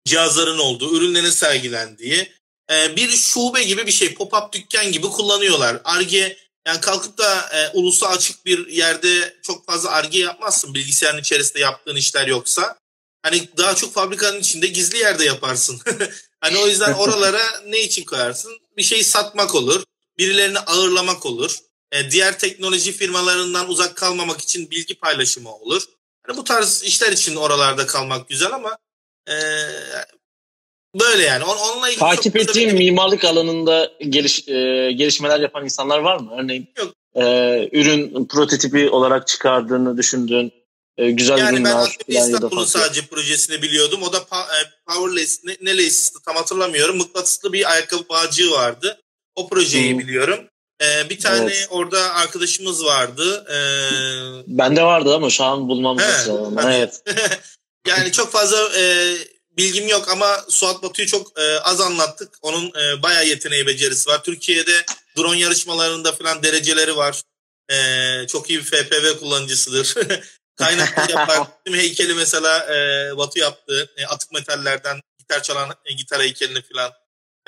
cihazların olduğu, ürünlerin sergilendiği e, bir şube gibi bir şey. Pop-up dükkan gibi kullanıyorlar. Arge yani kalkıp da e, ulusa açık bir yerde çok fazla arge yapmazsın bilgisayarın içerisinde yaptığın işler yoksa. Hani daha çok fabrikanın içinde gizli yerde yaparsın. hani o yüzden oralara ne için koyarsın? Bir şey satmak olur. Birilerini ağırlamak olur. E, diğer teknoloji firmalarından uzak kalmamak için bilgi paylaşımı olur. Hani bu tarz işler için oralarda kalmak güzel ama e, böyle yani. On, onunla ilgili Takip ettiğin benim... mimarlık alanında geliş, e, gelişmeler yapan insanlar var mı? Örneğin Yok. E, ürün prototipi olarak çıkardığını düşündüğün e, güzel yani ürünler. Yani ben İstanbul'un sadece projesini biliyordum. O da e, Powerless, ne, ne lace'ti tam hatırlamıyorum. Mıknatıslı bir ayakkabı bağcığı vardı. O projeyi hmm. biliyorum. Ee, bir tane evet. orada arkadaşımız vardı. Ee, Bende vardı ama şu an bulmam lazım. Evet. yani çok fazla e, bilgim yok ama Suat Batu'yu çok e, az anlattık. Onun e, bayağı yeteneği becerisi var. Türkiye'de drone yarışmalarında falan dereceleri var. E, çok iyi bir FPV kullanıcısıdır. Kaynaklı yapar. Bizim heykeli mesela e, Batu yaptı. E, atık metallerden gitar çalan e, gitar heykelini falan.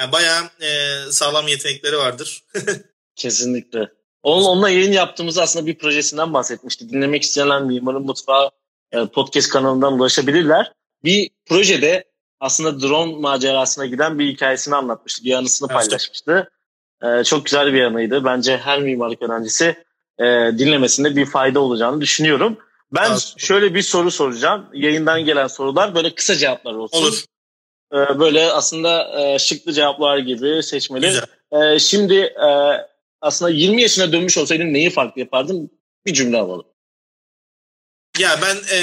Yani bayağı e, sağlam yetenekleri vardır. Kesinlikle. Onun, onunla yayın yaptığımız aslında bir projesinden bahsetmişti. Dinlemek isteyenler Mimarın Mutfağı e, podcast kanalından ulaşabilirler. Bir projede aslında drone macerasına giden bir hikayesini anlatmıştı. Bir anısını paylaşmıştı. E, çok güzel bir anıydı. Bence her mimarlık öğrencisi e, dinlemesinde bir fayda olacağını düşünüyorum. Ben evet. şöyle bir soru soracağım. Yayından gelen sorular böyle kısa cevaplar olsun. Olur. Böyle aslında şıklı cevaplar gibi seçmeli. Güzel. Şimdi aslında 20 yaşına dönmüş olsaydın neyi farklı yapardın? Bir cümle alalım. Ya ben e,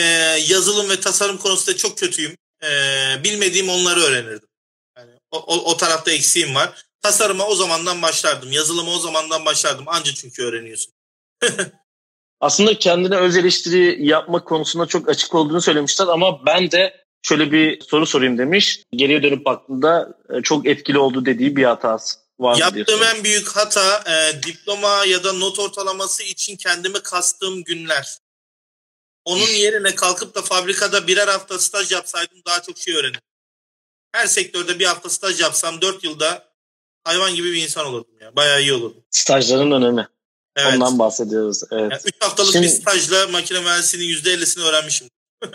yazılım ve tasarım konusunda çok kötüyüm. E, bilmediğim onları öğrenirdim. Yani o, o, o tarafta eksiğim var. Tasarıma o zamandan başlardım. Yazılıma o zamandan başlardım. Anca çünkü öğreniyorsun. aslında kendine öz eleştiri yapmak konusunda çok açık olduğunu söylemişler ama ben de şöyle bir soru sorayım demiş. Geriye dönüp baktığında e, çok etkili oldu dediği bir hatası var Yaptığım en büyük hata e, diploma ya da not ortalaması için kendimi kastığım günler. Onun yerine kalkıp da fabrikada birer hafta staj yapsaydım daha çok şey öğrenirdim. Her sektörde bir hafta staj yapsam dört yılda hayvan gibi bir insan olurdum ya. Bayağı iyi olurdum. Stajların önemi. Evet. Ondan bahsediyoruz. Evet. Yani üç haftalık Şimdi... bir stajla makine mühendisliğinin yüzde ellisini öğrenmişim.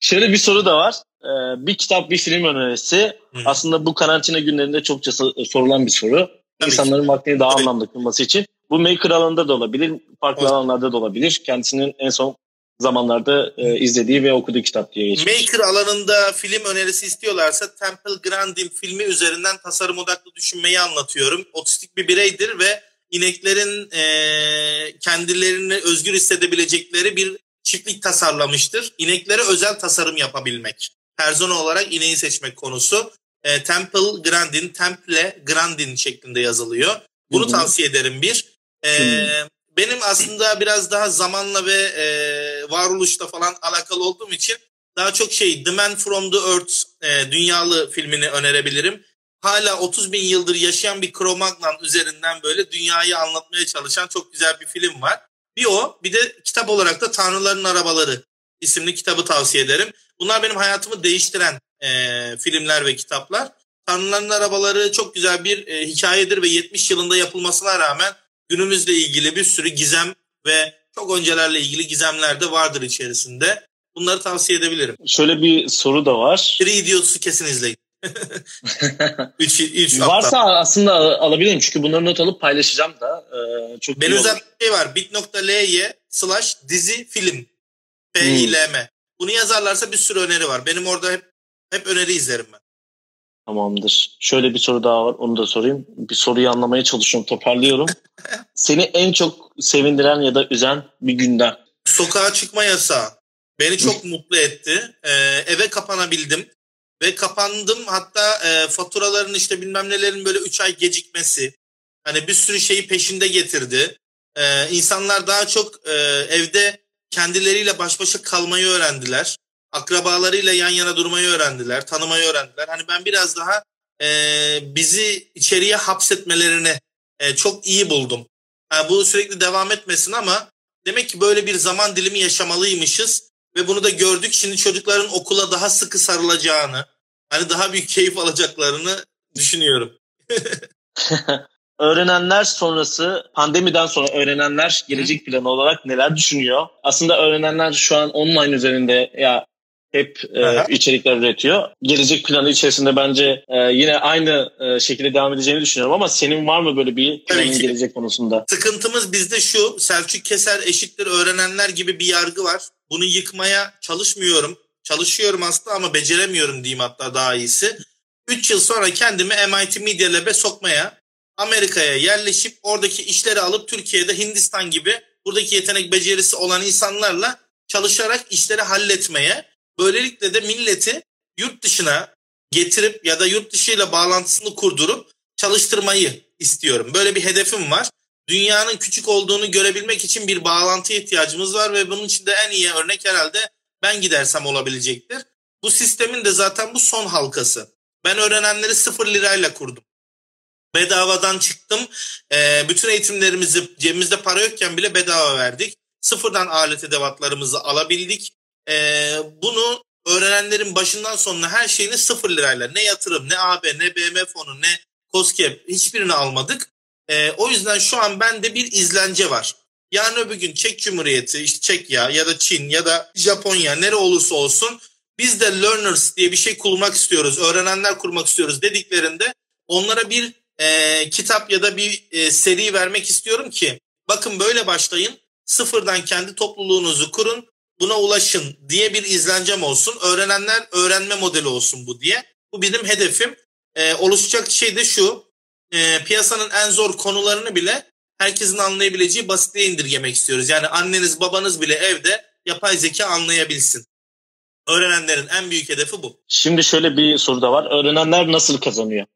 Şöyle bir soru da var. Ee, bir kitap, bir film önerisi. Hı. Aslında bu karantina günlerinde çokça sorulan bir soru. Tabii İnsanların ki. vaktini daha Tabii. anlamlı kılması için. Bu maker alanında da olabilir, farklı evet. alanlarda da olabilir. Kendisinin en son zamanlarda e, izlediği ve okuduğu kitap diye geçmiş. Maker alanında film önerisi istiyorlarsa Temple Grandin filmi üzerinden tasarım odaklı düşünmeyi anlatıyorum. Otistik bir bireydir ve ineklerin e, kendilerini özgür hissedebilecekleri bir çiftlik tasarlamıştır. İneklere özel tasarım yapabilmek. Persona olarak ineği seçmek konusu. E, Temple Grandin, Temple Grandin şeklinde yazılıyor. Bunu Hı-hı. tavsiye ederim bir. E, benim aslında biraz daha zamanla ve e, varoluşla falan alakalı olduğum için daha çok şey The Man From The Earth e, dünyalı filmini önerebilirim. Hala 30 bin yıldır yaşayan bir Cro-Magnon üzerinden böyle dünyayı anlatmaya çalışan çok güzel bir film var. Bir o bir de kitap olarak da Tanrıların Arabaları isimli kitabı tavsiye ederim. Bunlar benim hayatımı değiştiren e, filmler ve kitaplar. Tanrıların Arabaları çok güzel bir e, hikayedir ve 70 yılında yapılmasına rağmen günümüzle ilgili bir sürü gizem ve çok öncelerle ilgili gizemler de vardır içerisinde. Bunları tavsiye edebilirim. Şöyle bir soru da var. Three Idiots'u kesin izleyin. üç, üç Varsa aslında alabilirim çünkü bunları not alıp paylaşacağım da. Ee, çok Benim özel bir şey var. bit.ly slash dizi film. P-I-L-M. Hmm. Bunu yazarlarsa bir sürü öneri var. Benim orada hep hep öneri izlerim ben. Tamamdır. Şöyle bir soru daha var. Onu da sorayım. Bir soruyu anlamaya çalışıyorum. Toparlıyorum. Seni en çok sevindiren ya da üzen bir günden. Sokağa çıkma yasağı. Beni çok mutlu etti. Ee, eve kapanabildim. Ve kapandım hatta e, faturaların işte bilmem nelerin böyle 3 ay gecikmesi. Hani bir sürü şeyi peşinde getirdi. Ee, insanlar daha çok e, evde kendileriyle baş başa kalmayı öğrendiler. Akrabalarıyla yan yana durmayı öğrendiler, tanımayı öğrendiler. Hani ben biraz daha e, bizi içeriye hapsetmelerini e, çok iyi buldum. Yani bu sürekli devam etmesin ama demek ki böyle bir zaman dilimi yaşamalıymışız ve bunu da gördük. Şimdi çocukların okula daha sıkı sarılacağını, hani daha büyük keyif alacaklarını düşünüyorum. öğrenenler sonrası, pandemiden sonra öğrenenler gelecek planı olarak neler düşünüyor? Aslında öğrenenler şu an online üzerinde ya hep e, içerikler üretiyor. Gelecek planı içerisinde bence e, yine aynı e, şekilde devam edeceğini düşünüyorum ama senin var mı böyle bir planın gelecek konusunda? Sıkıntımız bizde şu Selçuk Keser eşittir öğrenenler gibi bir yargı var. Bunu yıkmaya çalışmıyorum. Çalışıyorum aslında ama beceremiyorum diyeyim hatta daha iyisi. 3 yıl sonra kendimi MIT Media Lab'e sokmaya, Amerika'ya yerleşip oradaki işleri alıp Türkiye'de Hindistan gibi buradaki yetenek becerisi olan insanlarla çalışarak işleri halletmeye Böylelikle de milleti yurt dışına getirip ya da yurt dışıyla bağlantısını kurdurup çalıştırmayı istiyorum. Böyle bir hedefim var. Dünyanın küçük olduğunu görebilmek için bir bağlantı ihtiyacımız var ve bunun için de en iyi örnek herhalde ben gidersem olabilecektir. Bu sistemin de zaten bu son halkası. Ben öğrenenleri sıfır lirayla kurdum. Bedavadan çıktım. E, bütün eğitimlerimizi cebimizde para yokken bile bedava verdik. Sıfırdan alet edevatlarımızı alabildik e, bunu öğrenenlerin başından sonuna her şeyini sıfır lirayla ne yatırım ne AB ne BM fonu ne COSGAP hiçbirini almadık. E, o yüzden şu an bende bir izlence var. Yarın öbür gün Çek Cumhuriyeti, işte Çekya ya da Çin ya da Japonya nere olursa olsun biz de learners diye bir şey kurmak istiyoruz, öğrenenler kurmak istiyoruz dediklerinde onlara bir e, kitap ya da bir e, seri vermek istiyorum ki bakın böyle başlayın, sıfırdan kendi topluluğunuzu kurun, buna ulaşın diye bir izlencem olsun. Öğrenenler öğrenme modeli olsun bu diye. Bu benim hedefim. Ee, oluşacak şey de şu. E, piyasanın en zor konularını bile herkesin anlayabileceği basitliğe indirgemek istiyoruz. Yani anneniz babanız bile evde yapay zeka anlayabilsin. Öğrenenlerin en büyük hedefi bu. Şimdi şöyle bir soru da var. Öğrenenler nasıl kazanıyor?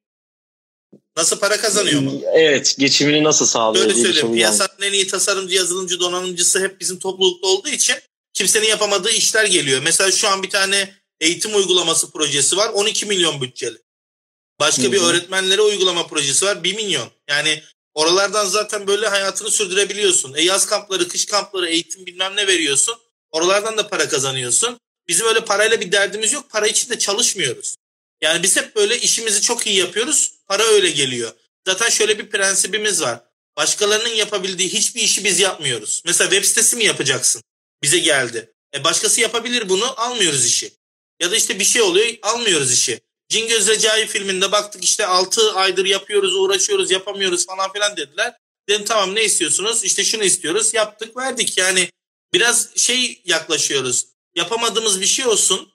Nasıl para kazanıyor mu? Evet. Geçimini nasıl sağlıyor? Böyle söyleyeyim. Piyasanın yani. en iyi tasarımcı, yazılımcı, donanımcısı hep bizim toplulukta olduğu için kimsenin yapamadığı işler geliyor. Mesela şu an bir tane eğitim uygulaması projesi var 12 milyon bütçeli. Başka Hı-hı. bir öğretmenlere uygulama projesi var 1 milyon. Yani oralardan zaten böyle hayatını sürdürebiliyorsun. E yaz kampları, kış kampları, eğitim bilmem ne veriyorsun. Oralardan da para kazanıyorsun. Bizim öyle parayla bir derdimiz yok. Para için de çalışmıyoruz. Yani biz hep böyle işimizi çok iyi yapıyoruz. Para öyle geliyor. Zaten şöyle bir prensibimiz var. Başkalarının yapabildiği hiçbir işi biz yapmıyoruz. Mesela web sitesi mi yapacaksın? Bize geldi. E başkası yapabilir bunu almıyoruz işi. Ya da işte bir şey oluyor almıyoruz işi. Cingöz Recai filminde baktık işte 6 aydır yapıyoruz uğraşıyoruz yapamıyoruz falan filan dediler. Dedim tamam ne istiyorsunuz? İşte şunu istiyoruz yaptık verdik yani biraz şey yaklaşıyoruz. Yapamadığımız bir şey olsun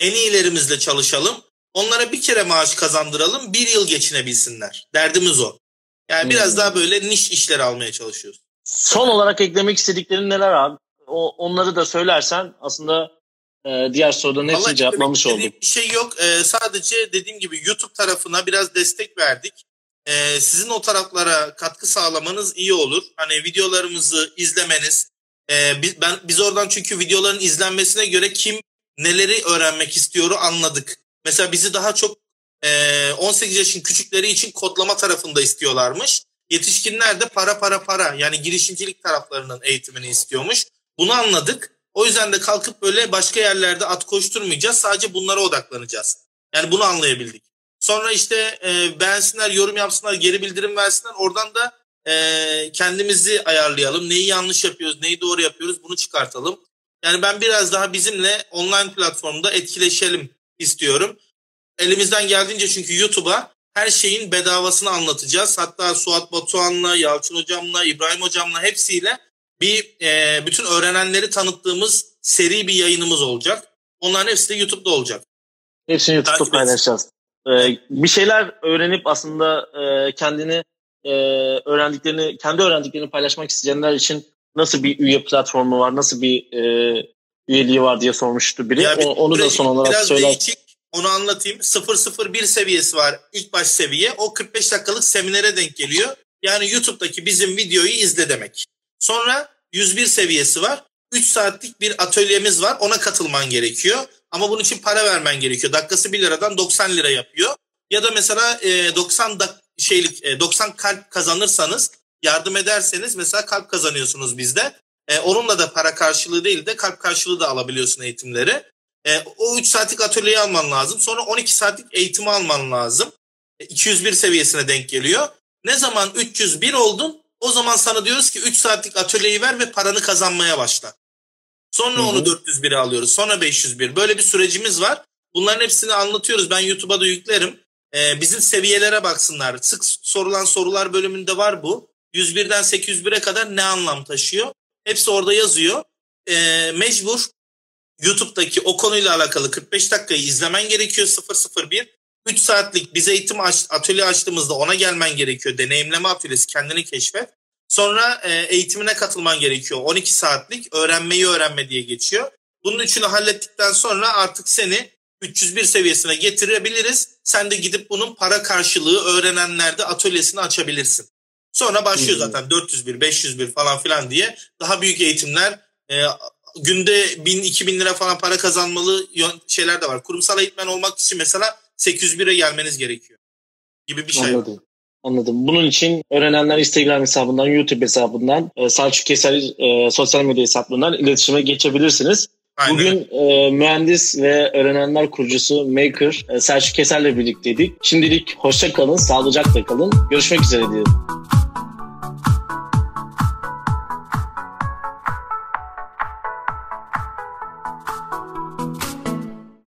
en iyilerimizle çalışalım. Onlara bir kere maaş kazandıralım bir yıl geçinebilsinler. Derdimiz o. Yani hmm. biraz daha böyle niş işler almaya çalışıyoruz. Son olarak eklemek istediklerin neler abi? O, onları da söylersen aslında e, diğer soruların hepsini cevaplamış olduk. Bir şey yok. E, sadece dediğim gibi YouTube tarafına biraz destek verdik. E, sizin o taraflara katkı sağlamanız iyi olur. Hani videolarımızı izlemeniz. E, biz, ben biz oradan çünkü videoların izlenmesine göre kim neleri öğrenmek istiyoru anladık. Mesela bizi daha çok e, 18 yaşın küçükleri için kodlama tarafında istiyorlarmış. Yetişkinler de para para para yani girişimcilik taraflarının eğitimini istiyormuş. Bunu anladık. O yüzden de kalkıp böyle başka yerlerde at koşturmayacağız. Sadece bunlara odaklanacağız. Yani bunu anlayabildik. Sonra işte e, beğensinler, yorum yapsınlar, geri bildirim versinler. Oradan da e, kendimizi ayarlayalım. Neyi yanlış yapıyoruz, neyi doğru yapıyoruz bunu çıkartalım. Yani ben biraz daha bizimle online platformda etkileşelim istiyorum. Elimizden geldiğince çünkü YouTube'a her şeyin bedavasını anlatacağız. Hatta Suat Batuhan'la, Yalçın Hocam'la, İbrahim Hocam'la hepsiyle bir e, bütün öğrenenleri tanıttığımız seri bir yayınımız olacak. Onların hepsi de YouTube'da olacak. Hepsini YouTube'da Takip paylaşacağız. Ee, bir şeyler öğrenip aslında e, kendini e, öğrendiklerini, kendi öğrendiklerini paylaşmak isteyenler için nasıl bir üye platformu var, nasıl bir e, üyeliği var diye sormuştu biri. Ya bir, onu da son olarak biraz söyler. Değişik, onu anlatayım. 001 seviyesi var ilk baş seviye. O 45 dakikalık seminere denk geliyor. Yani YouTube'daki bizim videoyu izle demek. Sonra 101 seviyesi var. 3 saatlik bir atölyemiz var. Ona katılman gerekiyor. Ama bunun için para vermen gerekiyor. Dakikası 1 liradan 90 lira yapıyor. Ya da mesela e, 90 dak şeylik e, 90 kalp kazanırsanız yardım ederseniz mesela kalp kazanıyorsunuz bizde. E, onunla da para karşılığı değil de kalp karşılığı da alabiliyorsun eğitimleri. E, o 3 saatlik atölyeyi alman lazım. Sonra 12 saatlik eğitimi alman lazım. E, 201 seviyesine denk geliyor. Ne zaman 301 oldun o zaman sana diyoruz ki 3 saatlik atölyeyi ver ve paranı kazanmaya başla. Sonra Hı-hı. onu 401'e alıyoruz. Sonra 501. Böyle bir sürecimiz var. Bunların hepsini anlatıyoruz. Ben YouTube'a da yüklerim. Ee, bizim seviyelere baksınlar. Sık sorulan sorular bölümünde var bu. 101'den 801'e kadar ne anlam taşıyor? Hepsi orada yazıyor. Ee, mecbur YouTube'daki o konuyla alakalı 45 dakikayı izlemen gerekiyor 001. 3 saatlik biz eğitim aç, atölye açtığımızda ona gelmen gerekiyor. Deneyimleme atölyesi kendini keşfet. Sonra e, eğitimine katılman gerekiyor. 12 saatlik öğrenmeyi öğrenme diye geçiyor. Bunun üçünü hallettikten sonra artık seni 301 seviyesine getirebiliriz. Sen de gidip bunun para karşılığı öğrenenlerde atölyesini açabilirsin. Sonra başlıyor hmm. zaten 401, 501 falan filan diye daha büyük eğitimler e, günde 1000-2000 lira falan para kazanmalı şeyler de var. Kurumsal eğitmen olmak için mesela 801'e gelmeniz gerekiyor gibi bir şey. Anladım. Anladım. Bunun için öğrenenler Instagram hesabından, YouTube hesabından, e, Selçuk Keser e, sosyal medya hesaplarından iletişime geçebilirsiniz. Aynen. Bugün e, mühendis ve öğrenenler kurucusu Maker e, Selçuk Keser'le birlikteydik. Şimdilik hoşça kalın, sağlıcakla kalın. Görüşmek üzere diyelim.